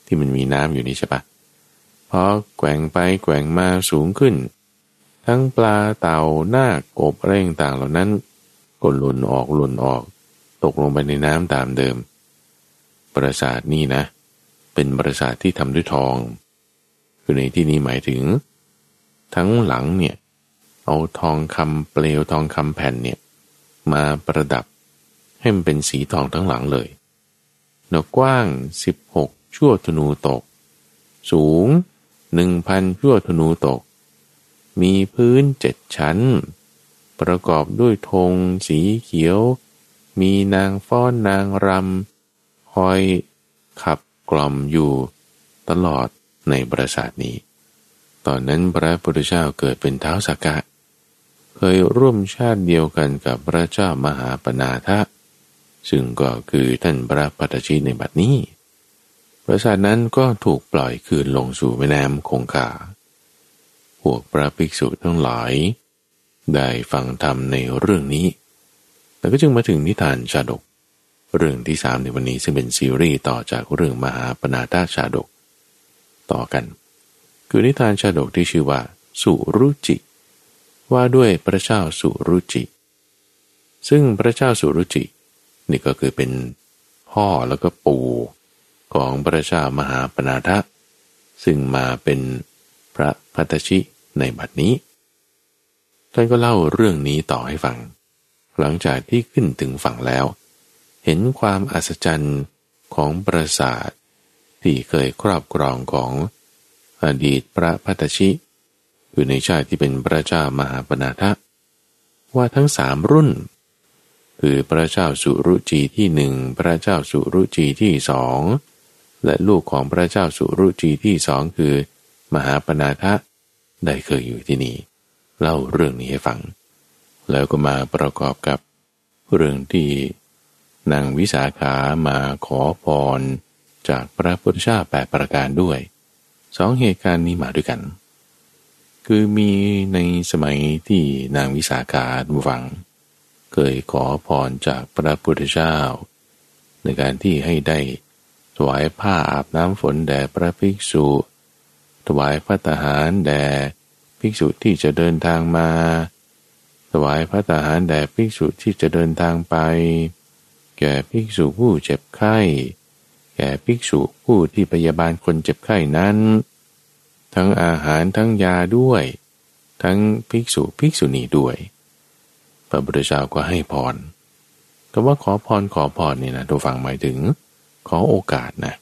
ที่มันมีน้ำอยู่นี่ใช่ปะ พอแกว่งไปแกว่งมาสูงขึ้น ทั้งปลาเต่าหน้ากบอะไรต่างเหล่านั้นก็หล่นออกหล่นออก ตกลงไปในน้ำตามเดิม ปราสาทนี่นะ เป็นปราสาทที่ทำด้วยทอง คือในที่นี้หมายถึง ทั้งหลังเนี่ย เอาทองคำเปลวทองคำแผ่นเนี่ย มาประดับให้มันเป็นสีทองทั้งหลังเลยหนกว้าง 16 ชั่วธนูตก สูง 1,000ชั่วธนูตก มีพื้นเจ็ดชั้น ประกอบด้วยธงสีเขียว มีนางฟ้อนนางรำคอยขับกล่อมอยู่ตลอดในปราสาทนี้ ตอนนั้นพระพุทธเจ้าเกิดเป็นเท้าสากะ เคยร่วมชาติเดียวกันกับพระเจ้ามหาปนาทะ ซึ่งก็คือท่านพระปัตชิในบัดนี้ ปราสาทนั้นก็ถูกปล่อยคืนลงสู่แม่น้ำคงคา พวกพระภิกษุทั้งหลาย ได้ฟังธรรมในเรื่องนี้แต่ก็จึงมาถึงนิทานชาดก เรื่องที่สามในวันนี้ซึ่งเป็นซีรีส์ต่อจากเรื่องมหาปนาทาชาดก ต่อกัน คือนิทานชาดกที่ชื่อว่า สุรุจิ ว่าด้วยพระเจ้าสุรุจิ ซึ่งพระเจ้าสุรุจิ นี่ก็คือเป็นพ่อแล้วก็ปู่ ของพระเจ้ามหาปนาทะซึ่งมาเป็นพระพัตชิในบัดนี้ ท่านก็เล่าเรื่องนี้ต่อให้ฟัง หลังจากที่ขึ้นถึงฝั่งแล้ว เห็นความอัศจรรย์ของปราสาทที่เคยครอบครองของอดีตพระพัตชิคือในชาติที่เป็นพระเจ้ามหาปนาทะ ว่าทั้งสามรุ่น คือพระเจ้าสุรุจีที่หนึ่งพระเจ้าสุรุจีที่สอง และลูกของพระเจ้าสุรุจีที่สองคือ มหาปนาทะได้เคยอยู่ที่นี่เล่าเรื่องนี้ให้ฟัง แล้วก็มาประกอบกับเรื่องที่นางวิสาขามาขอพรจากพระพุทธเจ้าแปดประการด้วยสองเหตุการณ์นี้มาด้วยกัน คือมีในสมัยที่นางวิสาขาบุฟัง เคยขอพรจากพระพุทธเจ้าในการที่ให้ได้ ถวายผ้าอาบน้ำฝนแด่พระภิกษุ ถวายพระทหารแด่ภิกษุที่จะเดินทางมา ถวายพระทหารแด่ภิกษุที่จะเดินทางไป แก่ภิกษุผู้เจ็บไข้ แก่ภิกษุผู้ที่พยาบาลคนเจ็บไข้นั้น ทั้งอาหารทั้งยาด้วย ทั้งภิกษุภิกษุณีด้วย พระพุทธเจ้าก็ให้พรก็ว่าขอพรขอพรนี่นะตัวฟังหมายถึง ขอโอกาสนะ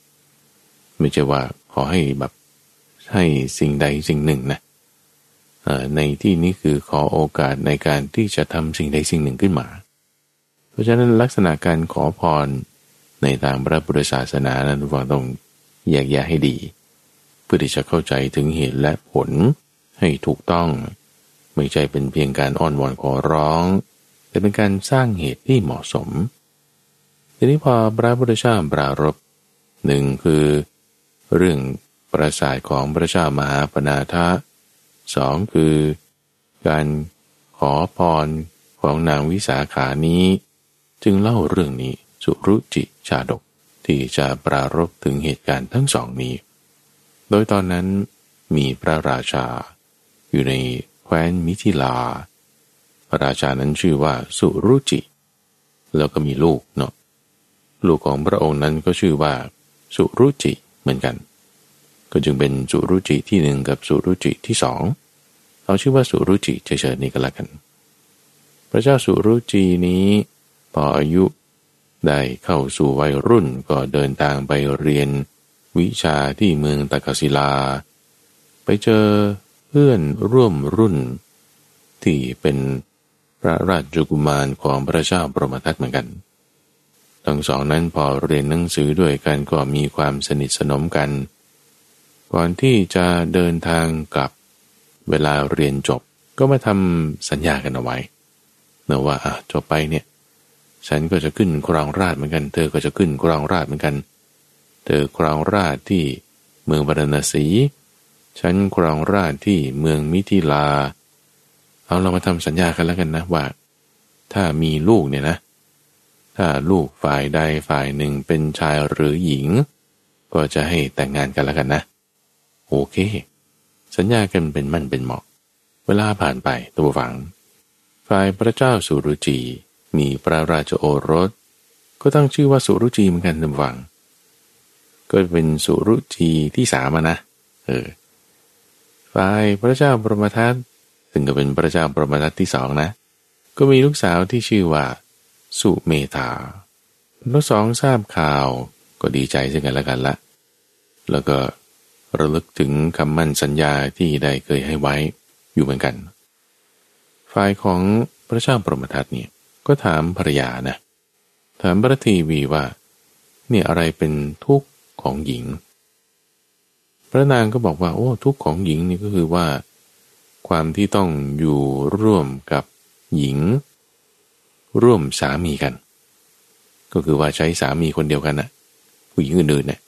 ไม่ใช่ว่าขอให้แบบให้สิ่งใดสิ่งหนึ่งนะในที่นี้คือขอโอกาสในการที่จะทำสิ่งใดสิ่งหนึ่งขึ้นมา เพราะฉะนั้นลักษณะการขอพรในทางพระพุทธศาสนานั้นทุกฝังต้องแยกแยะให้ดี เพื่อที่จะเข้าใจถึงเหตุและผลให้ถูกต้อง ไม่ใช่เป็นเพียงการอ้อนวอนขอร้อง แต่เป็นการสร้างเหตุที่เหมาะสม ทีนี้พอพระพุทธเจ้าปรารบหนึ่งคือ เรื่องประสาทของพระเจ้ามหาปนาทะสองคือ การขอพรของนางวิสาขานี้ จึงเล่าเรื่องนี้สุรุจิชาดกที่จะปรารบถึงเหตุการณ์ทั้งสองนี้ โดยตอนนั้นมีพระราชา อยู่ในแคว้นมิถิลา พระราชานั้นชื่อว่าสุรุจิ แล้วก็มีลูกเนาะ ลูกของพระองค์นั้นก็ชื่อว่า สุรุจิเหมือนกัน ก็จึงเป็นสุรุจิที่หนึ่งกับสุรุจิที่สองเอาชื่อว่าสุรุจิเฉยๆนี้ก็แล้วกัน พระเจ้าสุรุจีนี้พออายุได้เข้าสู่วัยรุ่นก็เดินทางไปเรียนวิชาที่เมืองตะกศิลา ไปเจอเพื่อนร่วมรุ่น ที่เป็นพระราชกุมารของพระเจ้าปรมทัตเหมือนกัน ทั้งสองนั้นพอเรียนหนังสือด้วยกันก็มีความสนิทสนมกัน ก่อนที่จะเดินทางกลับ เวลาเรียนจบก็มาทำสัญญากันเอาไว้เนะว่าอะจบไปเนี่ย ฉันก็จะขึ้นครองราชเหมือนกัน เธอก็จะขึ้นครองราชเหมือนกัน เธอครองราชที่เมืองบารณสีฉันครองราชที่เมืองมิถิลา เอาเรามาทำสัญญากันแล้วกันนะว่า ถ้ามีลูกเนี่ยนะ ถ้าลูกฝ่ายใดฝ่ายหนึ่งเป็นชายหรือหญิง ก็จะให้แต่งงานกันแล้วกันนะ โอเค สัญญากันเป็นมั่นเป็นเหมาะ เวลาผ่านไปตัวฝัง ฝ่ายพระเจ้าสุรุจี มีพระราชโอรส ก็ตั้งชื่อว่าสุรุจีเหมือนกันตัวฝัง ก็เป็นสุรุจีที่สามนะเออฝ่ายพระเจ้าปรมทัตซึ่งก็เป็นพระเจ้าปรมทัตที่สองนะ ก็มีลูกสาวที่ชื่อว่า สุเมธาทั้งสองทราบข่าวก็ดีใจซึ่งกันและกันละ แล้วก็ระลึกถึงคำมั่นสัญญาที่ได้เคยให้ไว้อยู่เหมือนกัน ฝ่ายของพระเจ้าปรมทัตเนี่ยก็ถามภรรยานะ ถามพระทีวีว่า เนี่ยอะไรเป็นทุกข์ของหญิง พระนางก็บอกว่า โอ้ ทุกข์ของหญิงนี่ก็คือว่า ความที่ต้องอยู่ร่วมกับหญิง ร่วมสามีกัน ก็คือว่าใช้สามีคนเดียวกันนะผู้หญิงอื่นๆเนี่ย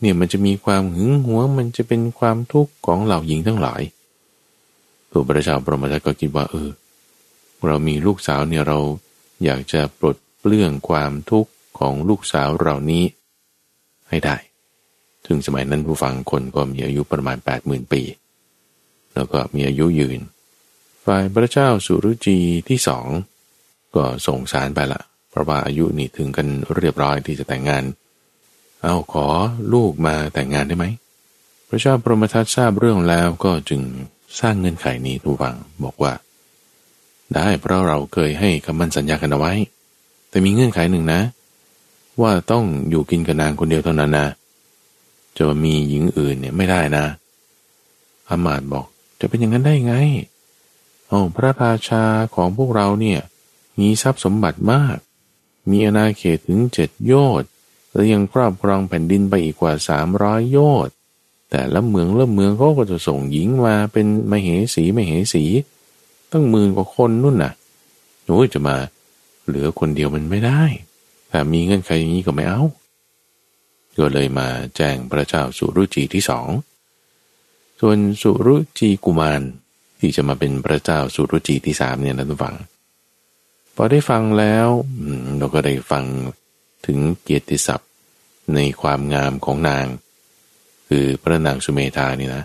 เนี่ยมันจะมีความหึงหวงมันจะเป็นความทุกข์ของเหล่าหญิงทั้งหลายตัวพระเจ้าปรมาจารย์ก็คิดว่าเออ เรามีลูกสาวเนี่ยเราอยากจะปลดเปลื้องความทุกข์ของลูกสาวเหล่านี้ ให้ได้ ถึงสมัยนั้นผู้ฟังคนก็มีอายุประมาณ 8 0,000 ปี แล้วก็มีอายุยืน ฝ่ายพระเจ้าสุรุจีที่สอง ก็ส่งสารไปละเพราะว่าอายุนี่ถึงกันเรียบร้อยที่จะแต่งงาน เอาขอลูกมาแต่งงานได้ไหม พระเจ้าพรหมทัตทราบเรื่องแล้วก็จึงสร้างเงื่อนไขนี้ทูฟังบอกว่า ได้เพราะเราเคยให้คำมั่นสัญญากันเอาไว้ แต่มีเงื่อนไขหนึ่งนะ ว่าต้องอยู่กินกับนางคนเดียวเท่านั้นนะจะมีหญิงอื่นเนี่ยไม่ได้นะอามาตบอกจะเป็นอย่างนั้นได้ไงโอ้พระราชาของพวกเราเนี่ย มีทรัพย์สมบัติมาก มีอาณาเขตถึงเจ็ดโยชน์แล้วยังครอบครองแผ่นดินไปอีกกว่าสามร้อยโยชน์แต่ละเมืองละเมืองเขาก็จะส่งหญิงมาเป็นมเหสีมเหสี ตั้งหมื่นกว่าคนนู่นน่ะหนูจะมาเหลือคนเดียวมันไม่ได้ถ้ามีเงื่อนไขอย่างนี้ก็ไม่เอาก็เลยมาแจ้งพระเจ้าสุรุจีที่สอง ส่วนสุรุจีกุมารที่จะมาเป็นพระเจ้าสุรุจีที่สามเนี่ยนะทุกฝัง พอได้ฟังแล้วเราก็ได้ฟังถึงเกียรติศัพท์ในความงามของนาง คือพระนางสุเมธานี่นะ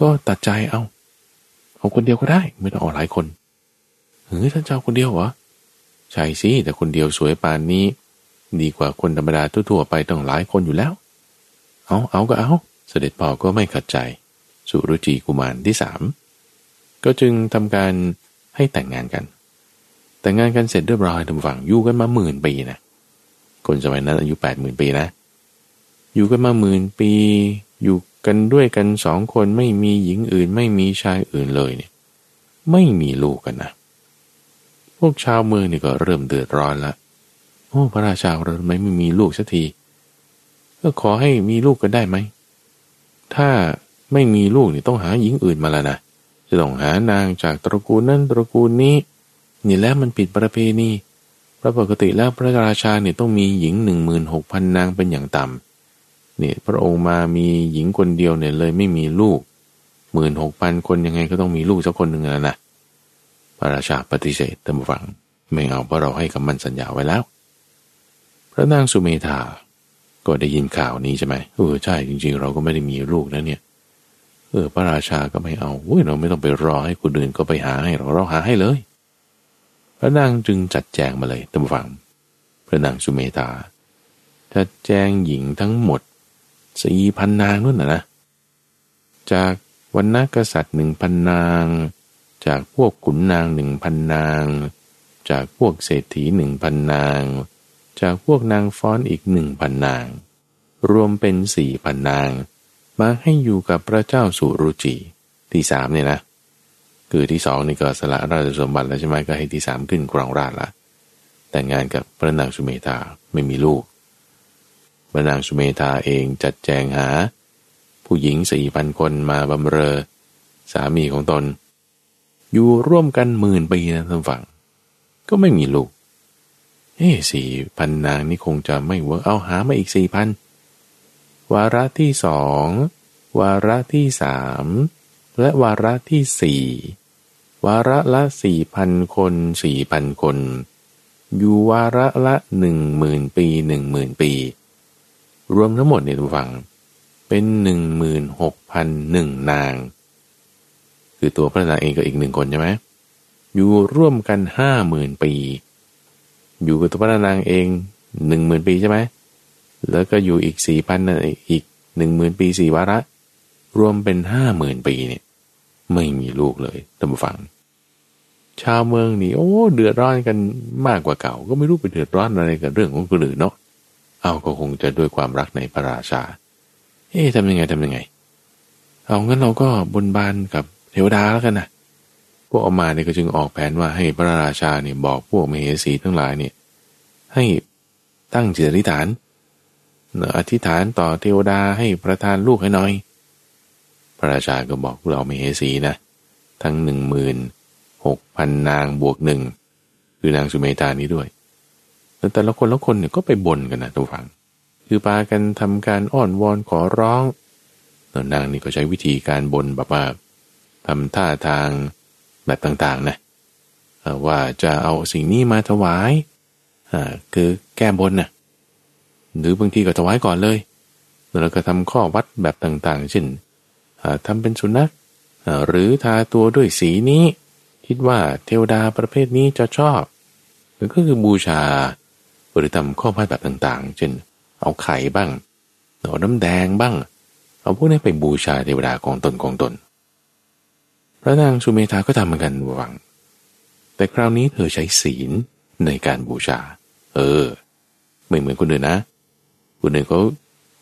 ก็ตัดใจเอาเอาคนเดียวก็ได้ ไม่ต้องเอาหลายคนเฮ้ยท่านเจ้าคนเดียวเหรอใช่สิแต่คนเดียวสวยปานนี้ ดีกว่าคนธรรมดาทั่วๆไปต้องหลายคนอยู่แล้ว เอาเอาก็เอาเสด็จพ่อก็ไม่ขัดใจ สุรุจีกุมารที่สามก็จึงทำการให้แต่งงานกัน แต่งงานกันเสร็จเรียบร้อยทำฝั่งอยู่กันมาหมื่นปีนะคนสมัยนั้นอายุแปดหมื่นปีนะ อยู่กันมาหมื่นปี อยู่กันด้วยกันสองคนไม่มีหญิงอื่น ไม่มีชายอื่นเลยเนี่ย ไม่มีลูกกันนะ พวกชาวเมืองนี่ก็เริ่มเดือดร้อนละโอ้พระราชาเราทำไมไม่มีลูกสักทีก็ขอให้มีลูกกันได้ไหม ถ้าไม่มีลูกนี่ต้องหาหญิงอื่นมาแล้วนะ จะต้องหานางจากตระกูลนั้นตระกูลนี้ นี่แล้วมันผิดประเพณีพระปกติแล้วพระราชาเนี่ยต้องมีหญิงหนึ่งหมื่นหกพันนางเป็นอย่างต่ำเนี่ยพระองค์มามีหญิงคนเดียวเนี่ยเลยไม่มีลูกหมื่นหกพันคนยังไงก็ต้องมีลูกสักคนหนึ่งแล้วนะพระราชาปฏิเสธตั้งฟัง ไม่เอาเพราะเราให้คำมั่นสัญญาไว้แล้ว พระนางสุเมธาก็ได้ยินข่าวนี้ใช่ไหมเออใช่จริงๆ เราก็ไม่ได้มีลูกนะเนี่ยเออพระราชาก็ไม่เอาเว้ยเราไม่ต้องไปรอให้คนอื่นก็ไปหาให้เราเราหาให้เลย พระนางจึงจัดแจงมาเลยตั้งฟัง พระนางสุเมธาจัดแจงหญิงทั้งหมดสี่พันนางนู่นนะนะ จากวันนักษัตริย์หนึ่งพันนาง จากพวกขุนนางหนึ่งพันนาง จากพวกเศรษฐีหนึ่งพันนาง จากพวกนางฟ้อนอีกหนึ่งพันนาง รวมเป็นสี่พันนาง มาให้อยู่กับพระเจ้าสุรุจีที่สามเนี่ยนะ คือที่สองนี่ก็สละราชสมบัติแล้วใช่ไหมก็ให้ที่สามขึ้นกรองราชละแต่งงานกับพระนางสุเมธาไม่มีลูก พระนางสุเมธาเองจัดแจงหา ผู้หญิงสี่พันคนมาบำเรอ สามีของตน อยู่ร่วมกันหมื่นปีนะท่านฟัง ก็ไม่มีลูกเอ้สี่พันนางนี่คงจะไม่ work เอาหามาอีกสี่พันวาระที่สองวาระที่สามและวาระที่สี่ วาระละสี่พันคนสี่พันคน อยู่วาระละหนึ่งหมื่นปีหนึ่งหมื่นปี รวมทั้งหมดเนี่ยท่านฟัง เป็นหนึ่งหมื่นหกพันหนึ่งนาง คือตัวพระนางเองก็อีกหนึ่งคนใช่ไหมอยู่ร่วมกันห้าหมื่นปี อยู่กับตัวพระนางเองหนึ่งหมื่นปีใช่ไหมแล้วก็อยู่อีกสี่พันอีกหนึ่งหมื่นปีสี่วาระ รวมเป็นห้าหมื่นปีเนี่ย ไม่มีลูกเลยท่านผู้ฟัง ชาวเมืองนี่โอ้ เดือดร้อนกันมากกว่าเก่า ก็ไม่รู้ไปเดือดร้อนอะไรกับเรื่องของคนอื่นเนาะเอาก็คงจะด้วยความรักในพระราชา เอ๊ะทำยังไงทำยังไง เอางั้นเราก็บนบานกับเทวดาแล้วกันนะพวกออกมาเนี่ยก็จึงออกแผนว่าให้พระราชาเนี่ยบอกพวกมเหสีทั้งหลายเนี่ย ให้ตั้งจิตอธิษฐานอธิษฐานต่อเทวดาให้ประทานลูกให้น้อย พระราชาก็บอกเราไม่เหสีนะ ทั้งหนึ่งหมื่นหกพันนางบวกหนึ่งคือนางสุเมธานี้ด้วยแล้วแต่ละคนละคนเนี่ยก็ไปบ่นกันนะทุกฝัง คือปากันทำการอ้อนวอนขอร้องนางนี่ก็ใช้วิธีการบนแบบว่าทำท่าทางแบบต่างๆนะว่าจะเอาสิ่งนี้มาถวายคือแก้บนนะหรือบางทีก็ถวายก่อนเลย แล้วก็ทำข้อวัดแบบต่างๆเช่น ทำเป็นสุนัขหรือทาตัวด้วยสีนี้ คิดว่าเทวดาประเภทนี้จะชอบก็คือบูชาหรือทำข้อวัดแบบต่างๆ เช่น เอาไข่บ้างเอาน้ำแดงบ้าง เอาพวกนี้ไปบูชาเทวดาของตนของตน พระนางสุเมธาก็ทำเหมือนกันหวัง แต่คราวนี้เธอใช้ศีลในการบูชา เออ ไม่เหมือนคนอื่นนะคนอื่นเขา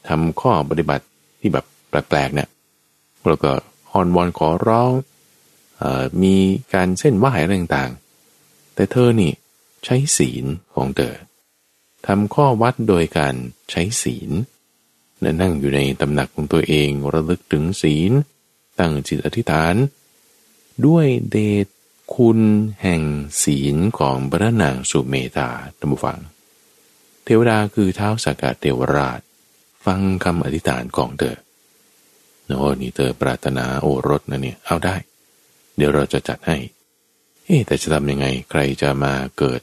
ทำข้อปฏิบัติที่แบบแปลกๆเนี่ย แล้วก็ฮอนวอนขอร้องอมีการเส้นไหวอะไรต่างๆ แต่เธอนี่ใช้ศีลของเธอทำข้อวัดโดยการใช้ศีลนั่งอยู่ในตำหนักของตัวเองระลึกถึงศีล ตั้งจิตอธิษฐาน ด้วยเดชคุณแห่งศีลของพระนางสุเมธาตัมฟัง เทวดาคือเท้าสากาเทวราช ฟังคำอธิษฐานของเธอ โน่นี่เธอปรารถนาโอรสนะเนี่ยเอาได้ เดี๋ยวเราจะจัดให้เอ๊แต่จะทำยังไงใครจะมาเกิด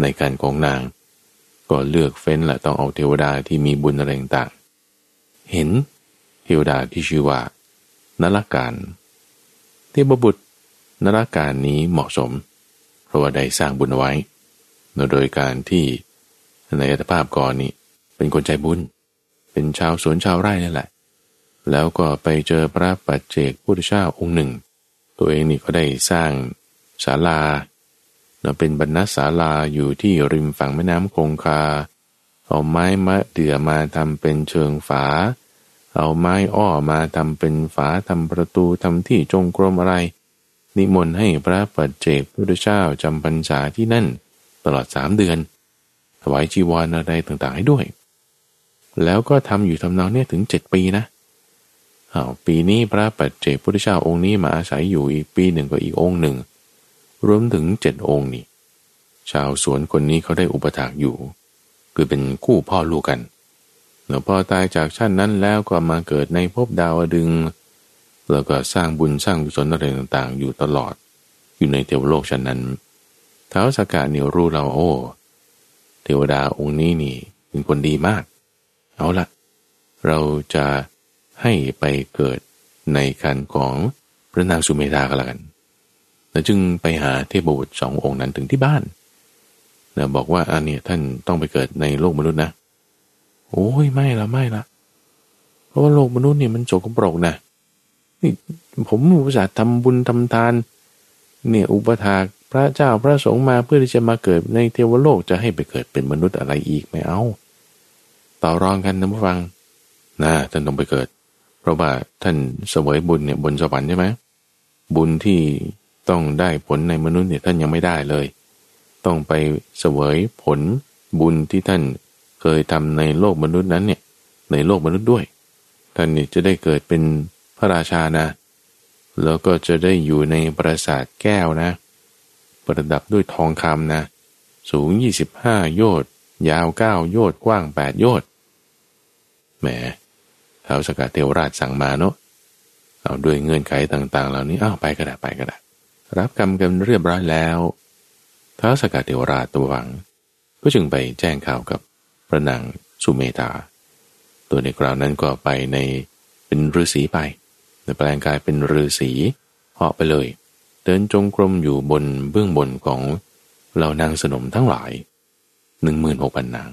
ในการของนาง ก็เลือกเฟ้นแหละต้องเอาเทวดาที่มีบุญอะไรต่างเห็นเทวดาที่ชื่อว่านลการเทพบุตรนราการนี้เหมาะสม เพราะว่าได้สร้างบุญไว้ โดยการที่ในอัตภาพก่อนนี่เป็นคนใจบุญ เป็นชาวสวนชาวไร่นั่นแหละ แล้วก็ไปเจอพระปัจเจกพุทธเจ้าองค์หนึ่ง ตัวเองนี่ก็ได้สร้างศาลาเราเป็นบรรณศาลาอยู่ที่ริมฝั่งแม่น้ำคงคา เอาไม้มะเดื่อมาทำเป็นเชิงฝา เอาไม้อ้อมาทำเป็นฝาทำประตูทำที่จงกรมอะไร นิมนต์ให้พระปัจเจกพุทธเจ้าจำพรรษาที่นั่น ตลอดสามเดือน ถวายจีวรอะไรต่างๆให้ด้วย แล้วก็ทำอยู่ทำนองนี้ถึงเจ็ดปีนะ อาปีนี้พระปัจเจกพุทธเจ้าองค์นี้มาอาศัยอยู่อีกปีหนึ่งก็อีกองค์หนึ่ง รวมถึงเจ็ดองค์นี่ ชาวสวนคนนี้เขาได้อุปถากอยู่ คือเป็นคู่พ่อลูกกันแล้วพอตายจากชาตินั้นแล้วก็มาเกิดในภพดาวดึง แล้วก็สร้างบุญสร้างกุศลอะไรต่างๆ อยู่ตลอด อยู่ในเทวโลกชั้นนั้นเท้าสกาเนี่ยรู้เราโอ้ เทวดาองค์นี้นี่เป็นคนดีมาก เอาละเราจะ ให้ไปเกิดในคันของพระนางสุเมธาก็แล้วกันแล้วจึงไปหาเทพบุตรสององค์นั้นถึงที่บ้านนะบอกว่าอันนี้ท่านต้องไปเกิดในโลกมนุษย์นะ โอ้ยไม่ละไม่ละ เพราะว่าโลกมนุษย์เนี่ยมันโจกปรกนะนี่ผมอุตส่าห์ทำบุญทำทาน เนี่ยอุปถากพระเจ้าพระสงฆ์มาเพื่อที่จะมาเกิดในเทวโลกจะให้ไปเกิดเป็นมนุษย์อะไรอีกไม่เอาต่อรองกันนะผู้ฟังนะท่านต้องไปเกิด เพราะว่าท่านเสวยบุญเนี่ยบนสวรรค์ใช่ไหมบุญที่ต้องได้ผลในมนุษย์เนี่ยท่านยังไม่ได้เลย ต้องไปเสวยผลบุญที่ท่านเคยทำในโลกมนุษย์นั้นเนี่ยในโลกมนุษย์ด้วย ท่านเนี่ยจะได้เกิดเป็นพระราชานะ แล้วก็จะได้อยู่ในปราสาทแก้วนะ ประดับด้วยทองคำนะ สูง 25 โยชน์ยาว 9 โยชน์กว้าง 8 โยชน์แหม ท้าวสกัดเทวราชสั่งมาเนาะเอาด้วยเงื่อนไขต่าง ๆ เหล่านี้อ้าวไปก็ได้ไปก็ได้รับกรรมกันเรียบร้อยแล้วท้าวสกัดเทวราชตัวหวัง ก็จึงไปแจ้งข่าวกับพระนางสุเมธาตัวในคราวนั้นก็ไปในเป็นฤาษีไปในแปลงกายเป็นฤาษีเหาะไปเลย เดินจงกรมอยู่บนเบื้องบนของเหล่านางสนมทั้งหลายหนึ่งหมื่นหกพันนาง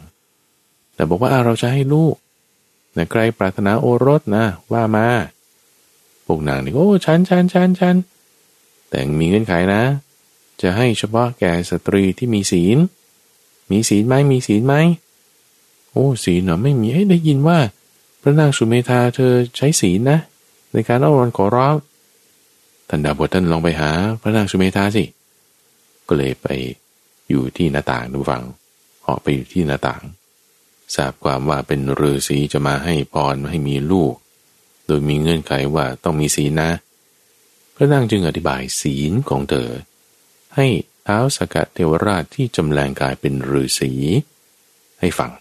แต่บอกว่าเราจะให้ลูก นะใครปรารถนาโอรสนะ ว่ามาพวกนางนี่โอ้ฉันฉันฉันฉันแต่มีเงื่อนไขนะ จะให้เฉพาะแก่สตรีที่มีศีล มีศีลไหมมีศีลไหมโอ้ศีลเนาะไม่มีได้ยินว่า พระนางสุเมธาเธอใช้ศีลนะ ในการอ้อนขอร้องท่านดาบทท่านลองไปหา พระนางสุเมธาสิ ก็เลยไปอยู่ที่หน้าต่างดูฟังออกไปอยู่ที่หน้าต่าง ทราบความว่าเป็นฤาษีจะมาให้พรให้มีลูก โดยมีเงื่อนไขว่าต้องมีศีลนะ พระนางจึงอธิบายศีลของเธอ ให้เท้าสกัดเทวราชที่จำแรงกายเป็นฤาษีให้ฟัง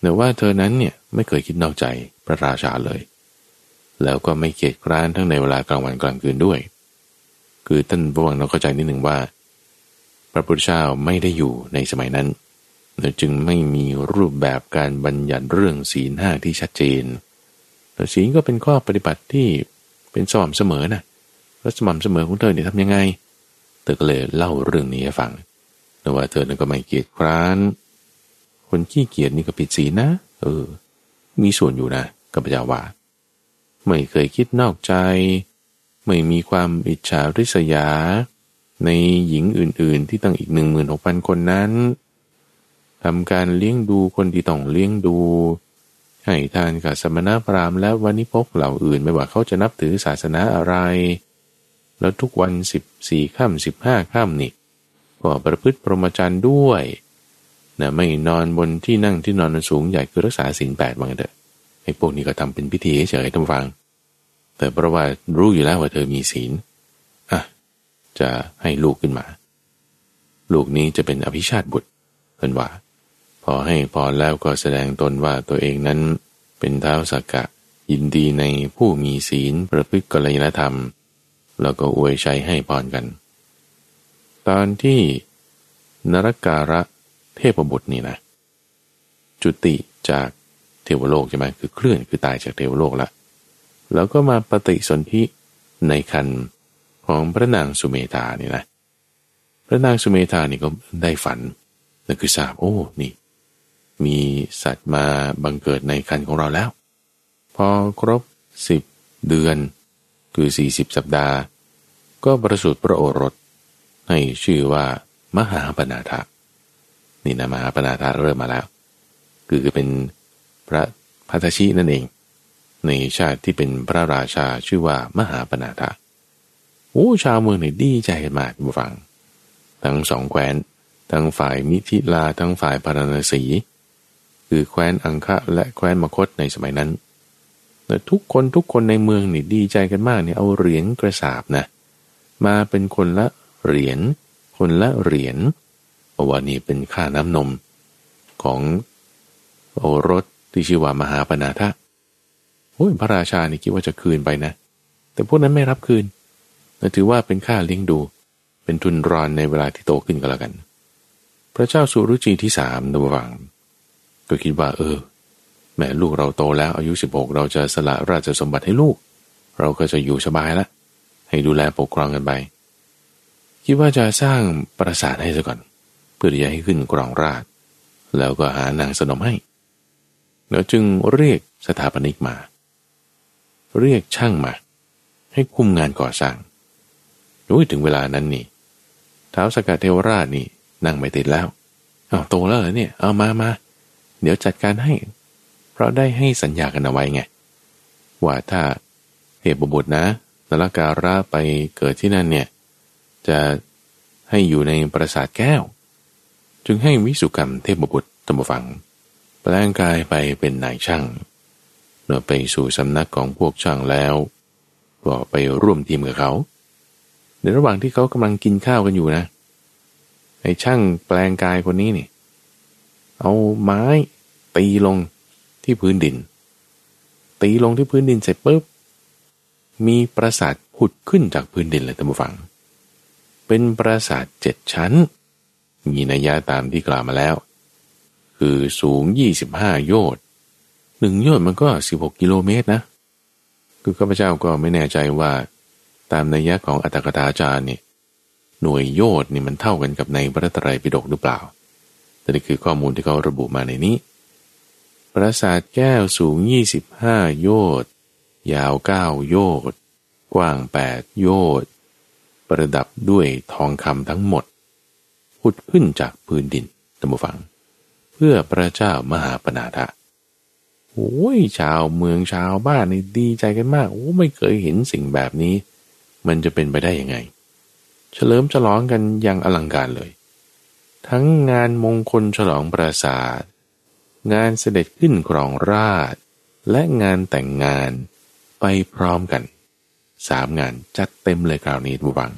เนื่อว่าเธอนั้นเนี่ยไม่เคยคิดนอกใจพระราชาเลย แล้วก็ไม่เกียจคร้านทั้งในเวลากลางวันกลางคืนด้วย คือท่านบวังเราเข้าใจนิดหนึ่งว่า พระพุทธเจ้าไม่ได้อยู่ในสมัยนั้น จึงไม่มีรูปแบบการบัญญัติเรื่องศีลห้าที่ชัดเจน แต่ศีลก็เป็นข้อปฏิบัติที่เป็นสม่ำเสมอนะแล้วสม่ำเสมอของเธอเนี่ยทำยังไง เธอก็เลยเล่าเรื่องนี้ให้ฟังแต่ว่าเธอนั้นก็ไม่เกียจคร้าน คนขี้เกียจนี่ก็ผิดศีลนะ เออ มีส่วนอยู่นะกับพระเจ้าว่า ไม่เคยคิดนอกใจ ไม่มีความอิจฉาริษยา ในหญิงอื่น ๆ ที่ตั้งอีกหนึ่งหมื่นหกพันคนนั้น ทำการเลี้ยงดูคนที่ต้องเลี้ยงดูให้ทานกับสมณพราหมณ์และวันิพกเหล่าอื่นไม่ว่าเขาจะนับถือศาสนาอะไร แล้วทุกวันสิบสี่ค่ำสิบห้าค่ำนี่ก็ประพฤติพรหมจรรย์ด้วยนะไม่นอนบนที่นั่งที่นอนสูงใหญ่คือรักษาศีลแปดบางเถอะไอ้พวกนี้ก็ทำเป็นพิธีเฉยๆท่านฟัง แต่เพราะว่ารู้อยู่แล้วว่าเธอมีศีลอะจะให้ลูกขึ้นมา ลูกนี้จะเป็นอภิชาติบุตรเป็นว่า อให้พรแล้วก็แสดงตนว่าตัวเองนั้นเป็นเท้าสักกะ ยินดีในผู้มีศีลประพฤติกรยธรรม แล้วก็อวยชัยให้พรกัน ตอนที่นรการะเทพบุตรนี่นะ จุติจากเทวโลกใช่ไหมคือเคลื่อนคือตายจากเทวโลกละแล้วก็มาปฏิสนธิในคันของพระนางสุเมธานี่นะพระนางสุเมธานี่ก็ได้ฝันนั่นคือทราบโอ้นี่ มีสัตว์มาบังเกิดในคันของเราแล้ว พอครบสิบเดือน คือสี่สิบสัปดาห์ ก็ประสูติพระโอรส ให้ชื่อว่ามหาปนาทะนี่นะมหาปนาทะเริ่มมาแล้ว คือเป็นพระพัทชินั่นเอง ในชาติที่เป็นพระราชาชื่อว่ามหาปนาทะโอ้ชาวเมืองเนี่ยดีใจมากบูฟัง ทั้งสองแคว้นทั้งฝ่ายมิถิลาทั้งฝ่ายพาราณสี คือแคว้นอังคะและแคว้นมคตในสมัยนั้นแต่ทุกคนทุกคนในเมืองนี่ดีใจกันมากเนี่ยเอาเหรียญกระสาบนะมาเป็นคนละเหรียญคนละเหรียญเพราะว่านี่เป็นค่าน้ำนมของโอรสที่ชื่อว่ามหาปนาทะโอ้ยพระราชานี่คิดว่าจะคืนไปนะ แต่พวกนั้นไม่รับคืนถือว่าเป็นค่าเลี้ยงดู เป็นทุนรอนในเวลาที่โตขึ้นก็แล้วกัน พระเจ้าสุรุจีที่สามระหว่าง ก็คิดว่า เออแม่ลูกเราโตแล้วอายุสิบหกเราจะสละราชสมบัติให้ลูก เราก็จะอยู่สบายละให้ดูแลปกครองกันไปคิดว่าจะสร้างปราสาทให้ซะก่อน เพื่อที่จะให้ขึ้นกรองราช แล้วก็หานางสนมให้แล้วจึงเรียกสถาปนิกมา เรียกช่างมา ให้คุมงานก่อสร้างรู้ถึงเวลานั้นนี่ท้าวสกัดเทวราชนี่นั่งไม่ติดแล้วเอาโตแล้วเหรอเนี่ย เอามามา เดี๋ยวจัดการให้ เพราะได้ให้สัญญากันเอาไว้ไง ว่าถ้าเทพบุตรนะนลการะไปเกิดที่นั่นเนี่ย จะให้อยู่ในปราสาทแก้ว จึงให้วิสุกรรมเทพบุตรตมฟัง แปลงกายไปเป็นนายช่างเมื่อไปสู่สำนักของพวกช่างแล้ว ก็ไปร่วมทีมกับเขา ในระหว่างที่เขากำลังกินข้าวกันอยู่นะไอ้ช่างแปลงกายคนนี้นี่ เอาไม้ตีลงที่พื้นดิน ตีลงที่พื้นดินเสร็จปุ๊บ มีปราสาทผุดขึ้นจากพื้นดินเลยท่านผู้ฟัง เป็นปราสาทเจ็ดชั้น มีนัยยะตามที่กล่าวมาแล้ว คือสูง 25 โยชน์หนึ่งโยชน์มันก็ 16 กิโลเมตรนะ คือข้าพเจ้าก็ไม่แน่ใจว่าตามนัยยะของอัตถกถาจารย์นี่หน่วยโยชน์นี่มันเท่ากันกับในพระตรัยปิฎกหรือเปล่า นี่คือข้อมูลที่เขาระบุมาในนี้ ปราสาทแก้วสูง 25 โยชน์ยาว 9 โยชน์กว้าง 8 โยชน์ประดับด้วยทองคำทั้งหมดพุดขึ้นจากพื้นดินตัมบูฟัง เพื่อพระเจ้ามหาปนาทะโอ้ยชาวเมืองชาวบ้านนี่ดีใจกันมาก โอ้ไม่เคยเห็นสิ่งแบบนี้ มันจะเป็นไปได้ยังไง เฉลิมฉลองกันอย่างอลังการเลย ทั้งงานมงคลฉลองปราสาท งานเสด็จขึ้นครองราช และงานแต่งงานไปพร้อมกันสามงานจัดเต็มเลยคราวนี้บุบัง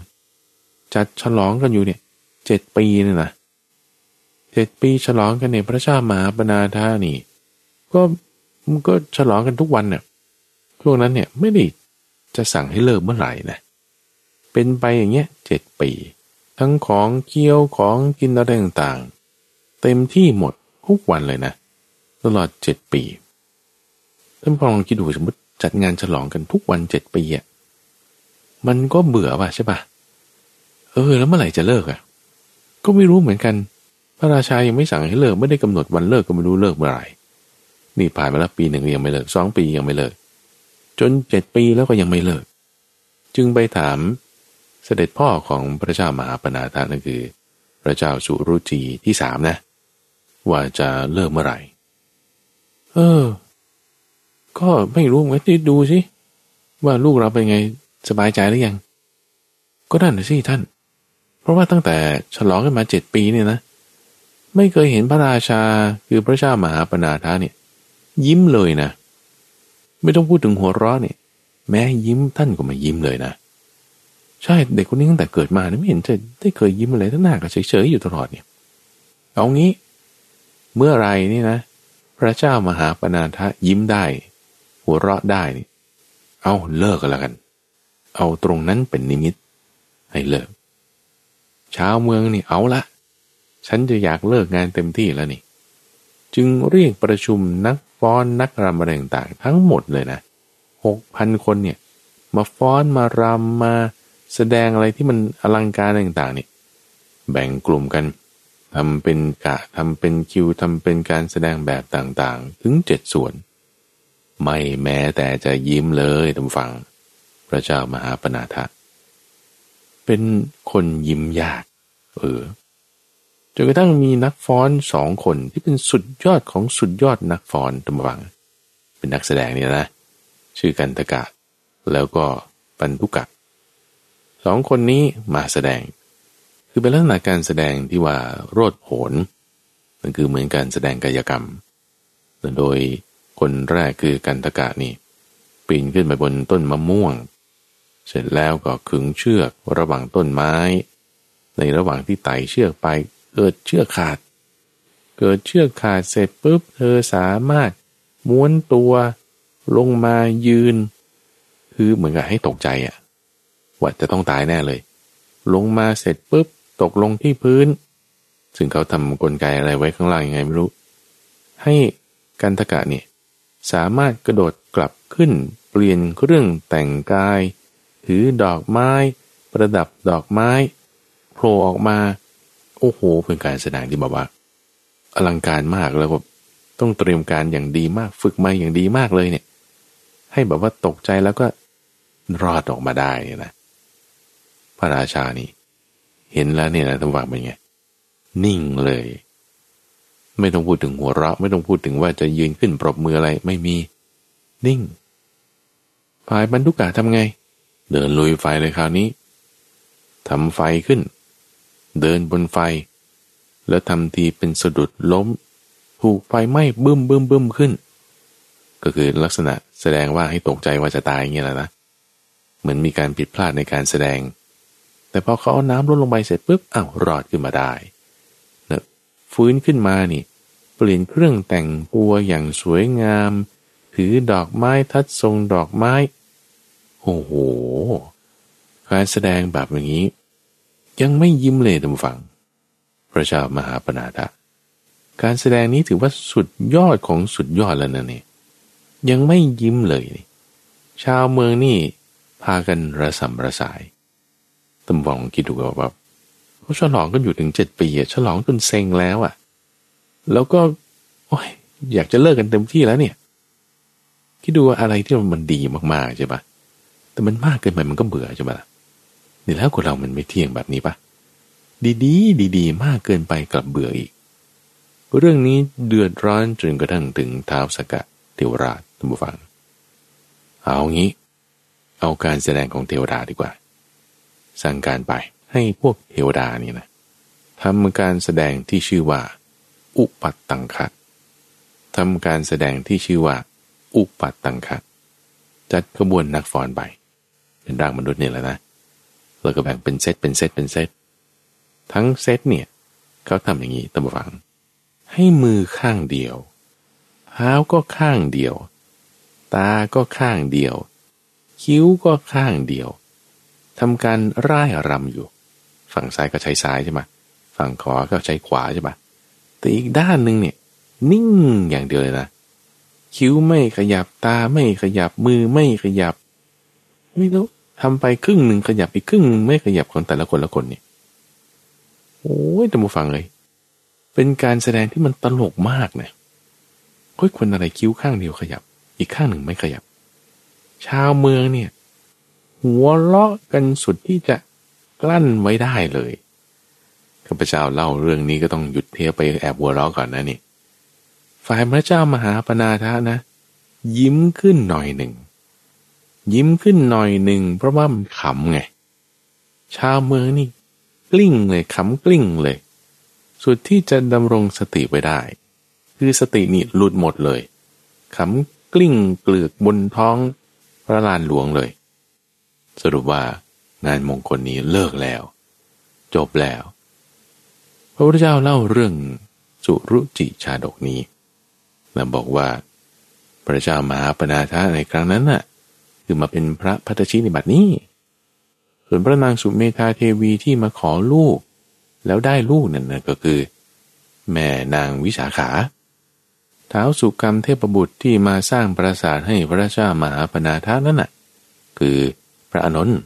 จัดฉลองกันอยู่เนี่ยเจ็ดปีนี่นะเจ็ดปีฉลองกันในพระเจ้ามหาปนาธานี่ ก็มันก็ฉลองกันทุกวันเนี่ยช่วงนั้นเนี่ยไม่ได้จะสั่งให้เลิกเมื่อไหร่นะเป็นไปอย่างเงี้ยเจ็ดปี ทั้งของเคี้ยวของกินอะไรต่างๆ เต็มที่หมดทุกวันเลยนะ ตลอดเจ็ดปีท่านพอลองคิดดูสมมติจัดงานฉลองกันทุกวันเจ็ดปีอะมันก็เบื่อป่ะใช่ป่ะเออ แล้วเมื่อไหร่จะเลิกอะ ก็ไม่รู้เหมือนกัน พระราชายังไม่สั่งให้เลิกไม่ได้กำหนดวันเลิกก็ไม่รู้เลิกเมื่อไหร่นี่ผ่านมาแล้วปีหนึ่งยังไม่เลิกสองปียังไม่เลิก จนเจ็ดปีแล้วก็ยังไม่เลิก จึงไปถาม เสด็จพ่อของพระเจ้ามหาปนาธานั่นคือ พระเจ้าสุรุจีที่สามนะ ว่าจะเลิกเมื่อไหร่ เออ ก็ไม่รู้ไว้ที่ดูสิว่าลูกเราเป็นไงสบายใจหรือยัง ก็นั่นสิท่าน เพราะว่าตั้งแต่ฉลองกันมาเจ็ดปีเนี่ยนะ ไม่เคยเห็นพระราชาคือพระเจ้ามหาปนาธาเนี่ย ยิ้มเลยนะ ไม่ต้องพูดถึงหัวเราะเนี่ย แม้ยิ้มท่านก็ไม่ยิ้มเลยนะ ใช่เด็กคนนี้ตั้งแต่เกิดมาไม่เห็นจะได้เคยยิ้มอะไรทั้งหน้าก็เฉยๆอยู่ตลอดเนี่ย เอางี้ เมื่อไรนี่นะ พระเจ้ามหาปนาธะยิ้มได้ หัวเราะได้นี่เอาเลิกกันแล้วกัน เอาตรงนั้นเป็นนิมิต ให้เลิกชาวเมืองนี่เอาละฉันจะอยากเลิกงานเต็มที่แล้วนี่ จึงเรียกประชุมนักฟ้อนนักรำอะไรต่างๆทั้งหมดเลยนะหกพันคนเนี่ย มาฟ้อนมารำมา แสดงอะไรที่มันอลังการต่างๆนี่แบ่งกลุ่มกันทำเป็นกะทำเป็นคิวทำเป็นการแสดงแบบต่างๆ ถึงเจ็ดส่วน ไม่แม้แต่จะยิ้มเลยทำฟัง พระเจ้ามหาปนาทะ เป็นคนยิ้มยาก เออจนกระทั่งมีนักฟ้อนสองคนที่เป็นสุดยอดของสุดยอดนักฟ้อนตำวัง เป็นนักแสดงเนี่ยนะ ชื่อกันตกะ แล้วก็ปันทุกะ สองคนนี้มาแสดง คือเป็นลักษณะการแสดงที่ว่าโรดโผนมันคือเหมือนการแสดงกายกรรม โดยคนแรกคือกันตกะนี่ปีนขึ้นไปบนต้นมะม่วง เสร็จแล้วก็ขึงเชือกระหว่างต้นไม้ ในระหว่างที่ไต่เชือกไปเกิดเชือกขาด เกิดเชือกขาดเสร็จปุ๊บเธอสามารถม้วนตัวลงมายืน คือเหมือนกับให้ตกใจอะ ว่าจะต้องตายแน่เลย ลงมาเสร็จปุ๊บตกลงที่พื้น ซึ่งเขาทำกลไกอะไรไว้ข้างล่างยังไงไม่รู้ ให้กันทกะเนี่ยสามารถกระโดดกลับขึ้น เปลี่ยนเครื่องแต่งกาย ถือดอกไม้ ประดับดอกไม้โผล่ออกมา โอ้โห เป็นการแสดงที่แบบว่า อลังการมากแล้วก็ต้องเตรียมการอย่างดีมากฝึกมาอย่างดีมากเลยเนี่ย ให้แบบว่าตกใจแล้วก็รอดออกมาได้นี่นะ ระราชานี่ เห็นแล้วเนี่ยนะทวังเป็นไง นิ่งเลย ไม่ต้องพูดถึงหัวเราะ ไม่ต้องพูดถึงว่าจะยืนขึ้นปรบมืออะไรไม่มี นิ่งฝ่ายบรรทุกกาทำไง เดินลุยไฟเลยคราวนี้ทำไฟขึ้น เดินบนไฟ แล้วทำทีเป็นสะดุดล้ม ถูกไฟไหม้บึ้มบึ้มบึ้มขึ้น ก็คือลักษณะแสดงว่าให้ตกใจว่าจะตายอย่างเงี้ยแหละนะ เหมือนมีการผิดพลาดในการแสดง แต่พอเขาเอาน้ำลดลงไปเสร็จปุ๊บอ้าวรอดขึ้นมาได้นะฟื้นขึ้นมานี่ เปลี่ยนเครื่องแต่งตัวอย่างสวยงาม ถือดอกไม้ทัดทรงดอกไม้ โอ้โห การแสดงแบบอย่างนี้ ยังไม่ยิ้มเลยท่านฟัง พระเจ้ามหาปนาทะการแสดงนี้ถือว่าสุดยอดของสุดยอดแล้วนะเนี่ยยังไม่ยิ้มเลย ชาวเมืองนี่พากันระสำระสาย ตำวังคิดดูว่าแบบเขาฉลองกันอยู่ถึงเจ็ดปีอะฉลองจนเซ็งแล้วอะแล้วก็ โอ้ยอยากจะเลิกกันเต็มที่แล้วเนี่ย คิดดูว่าอะไรที่มันดีมากๆใช่ปะแต่มันมากเกินไปมันก็เบื่อใช่ปะล่ะนี่แล้วคนเรามันไม่เที่ยงแบบนี้ปะดีๆ ดีๆ มากเกินไปกลับเบื่ออีก เรื่องนี้เดือดร้อนจนกระทั่งถึงเท้าสกัดเทวราชท่านผู้ฟัง เอางี้ เอาการแสดงของเทวดาดีกว่า สั่งการไปให้พวกเทวดานี่นะทำการแสดงที่ชื่อว่า อุปัตตังคะทำการแสดงที่ชื่อว่า อุปัตตังคะจัดขบวนนักฟ้อนไปเป็นร่างมนุษย์นี่แหละนะเราก็แบ่งเป็นเซตเป็นเซตเป็นเซตทั้งเซตเนี่ยเขาทำอย่างนี้ตามฟัง ให้มือข้างเดียวเท้าก็ข้างเดียว ตาก็ข้างเดียว คิ้วก็ข้างเดียว ทำการร่ายรำอยู่ ฝั่งซ้ายก็ใช้ซ้ายใช่ไหมฝั่งขวาก็ใช้ขวาใช่ไหมแต่อีกด้านหนึ่งเนี่ย นิ่งอย่างเดียวเลยนะคิ้วไม่ขยับตาไม่ขยับมือไม่ขยับ ไม่รู้ทำไปครึ่งหนึ่งขยับอีกครึ่งไม่ขยับของแต่ละคนละคนเนี่ยโอ้ยแต่มูฟังเลย เป็นการแสดงที่มันตลกมากนะค่อยคนอะไรคิ้วข้างเดียวขยับ อีกข้างหนึ่งไม่ขยับ ชาวเมืองเนี่ย หัวเราะกันสุดที่จะกลั้นไว้ได้เลยข้าพเจ้าเล่าเรื่องนี้ก็ต้องหยุดเทไปแอบหัวเราะก่อนนะนี่ ฝ่ายพระเจ้ามหาปนาทะนะ ยิ้มขึ้นหน่อยหนึ่ง ยิ้มขึ้นหน่อยหนึ่ง เพราะว่ามันขำไง ชาวเมืองนี่ กลิ้งเลยขำกลิ้งเลย สุดที่จะดำรงสติไว้ได้ คือสตินี่หลุดหมดเลยขำกลิ้งเกลือกบนท้องพระลานหลวงเลย สรุปว่างานมงคลนี้เลิกแล้ว จบแล้ว พระพุทธเจ้าเล่าเรื่องสุรุจิชาดกนี้และบอกว่า พระเจ้ามหาปนาทะในครั้งนั้นน่ะ คือมาเป็นพระพัทชิในบัดนี้ ส่วนพระนางสุเมธาเทวีที่มาขอลูก แล้วได้ลูกนั่นนะก็คือ แม่นางวิสาขาเท้าสุกรรมเทพบุตรที่มาสร้างปราสาทให้พระเจ้ามหาปนาทานั่นน่ะ คือ พระอนนท์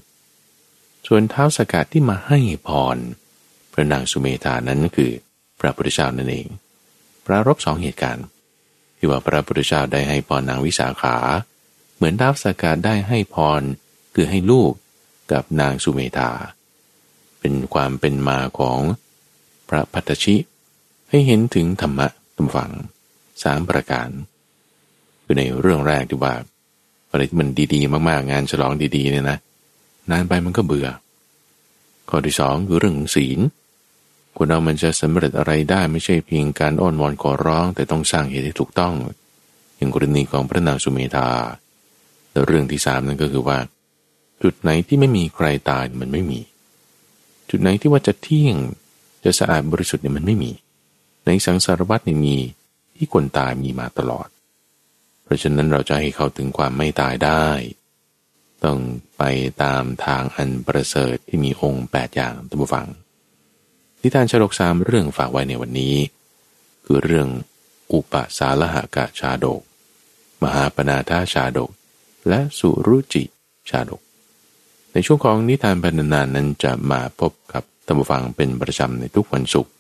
ส่วนเท้าสกัดที่มาให้พร พระนางสุเมธานั้นคือพระพุทธเจ้านั่นเองปรารบสองเหตุการณ์ที่ว่าพระพุทธเจ้าได้ให้พรนางวิสาขา เหมือนดาวสกาได้ให้พรคือให้ลูกกับนางสุเมธา เป็นความเป็นมาของพระพัตชิ ให้เห็นถึงธรรมะตำฝังสามประการคือในเรื่องแรกที่ว่า อะไรที่มันดีๆ มากๆ งานฉลองดีๆเนี่ยนะนานไปมันก็เบื่อ ข้อที่สองคือเรื่องศีลคนเรามันจะสำเร็จอะไรได้ไม่ใช่เพียงการอ้อนวอนขอร้อง แต่ต้องสร้างเหตุให้ถูกต้อง อย่างกรณีของพระนางสุเมธาแล้วเรื่องที่สามนั่นก็คือว่า จุดไหนที่ไม่มีใครตายมันไม่มี จุดไหนที่ว่าจะเที่ยงจะสะอาดบริสุทธิ์เนี่ยมันไม่มี ในสังสารวัตรเนี่ยมีที่คนตายมีมาตลอด เพราะฉะนั้นเราจะให้เขาถึงความไม่ตายได้ ต้องไปตามทางอันประเสริฐที่มีองค์แปดอย่างตัมบูฟัง นิทานชลกสามเรื่องฝากไว้ในวันนี้ คือเรื่องอุปสาลหกะชาดก มหาปนาธาชาดก และสุรุจิชาดก ในช่วงของนิทานบรรณานนั้นจะมาพบกับตัมบูฟังเป็นประจำในทุกวันศุกร์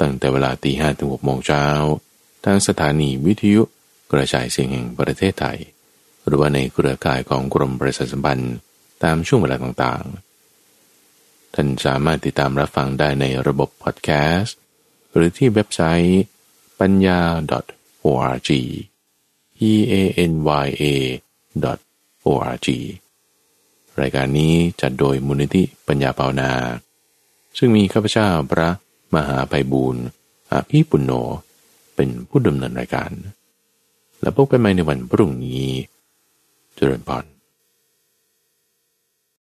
ตั้งแต่เวลาตีห้ถึงหกโมงเช้าทางสถานีวิทยุ กระจายเสียงแห่งประเทศไทย หรือว่าในเครือข่ายของกรมประชาสัมพันธ์ตามช่วงเวลาต่างๆ ท่านสามารถติดตามรับฟังได้ในระบบพอดแคสต์ หรือที่เว็บไซต์ปัญญา .org e a n y a .org รายการนี้จัดโดยมูลนิธิปัญญาเปานา ซึ่งมีข้าพเจ้าพระมหาไพบูรณ์อภีปุณโญเป็นผู้ดำเนินรายการ แล้วพบกันใหม่ในวันพรุ่งนี้ เจริญพร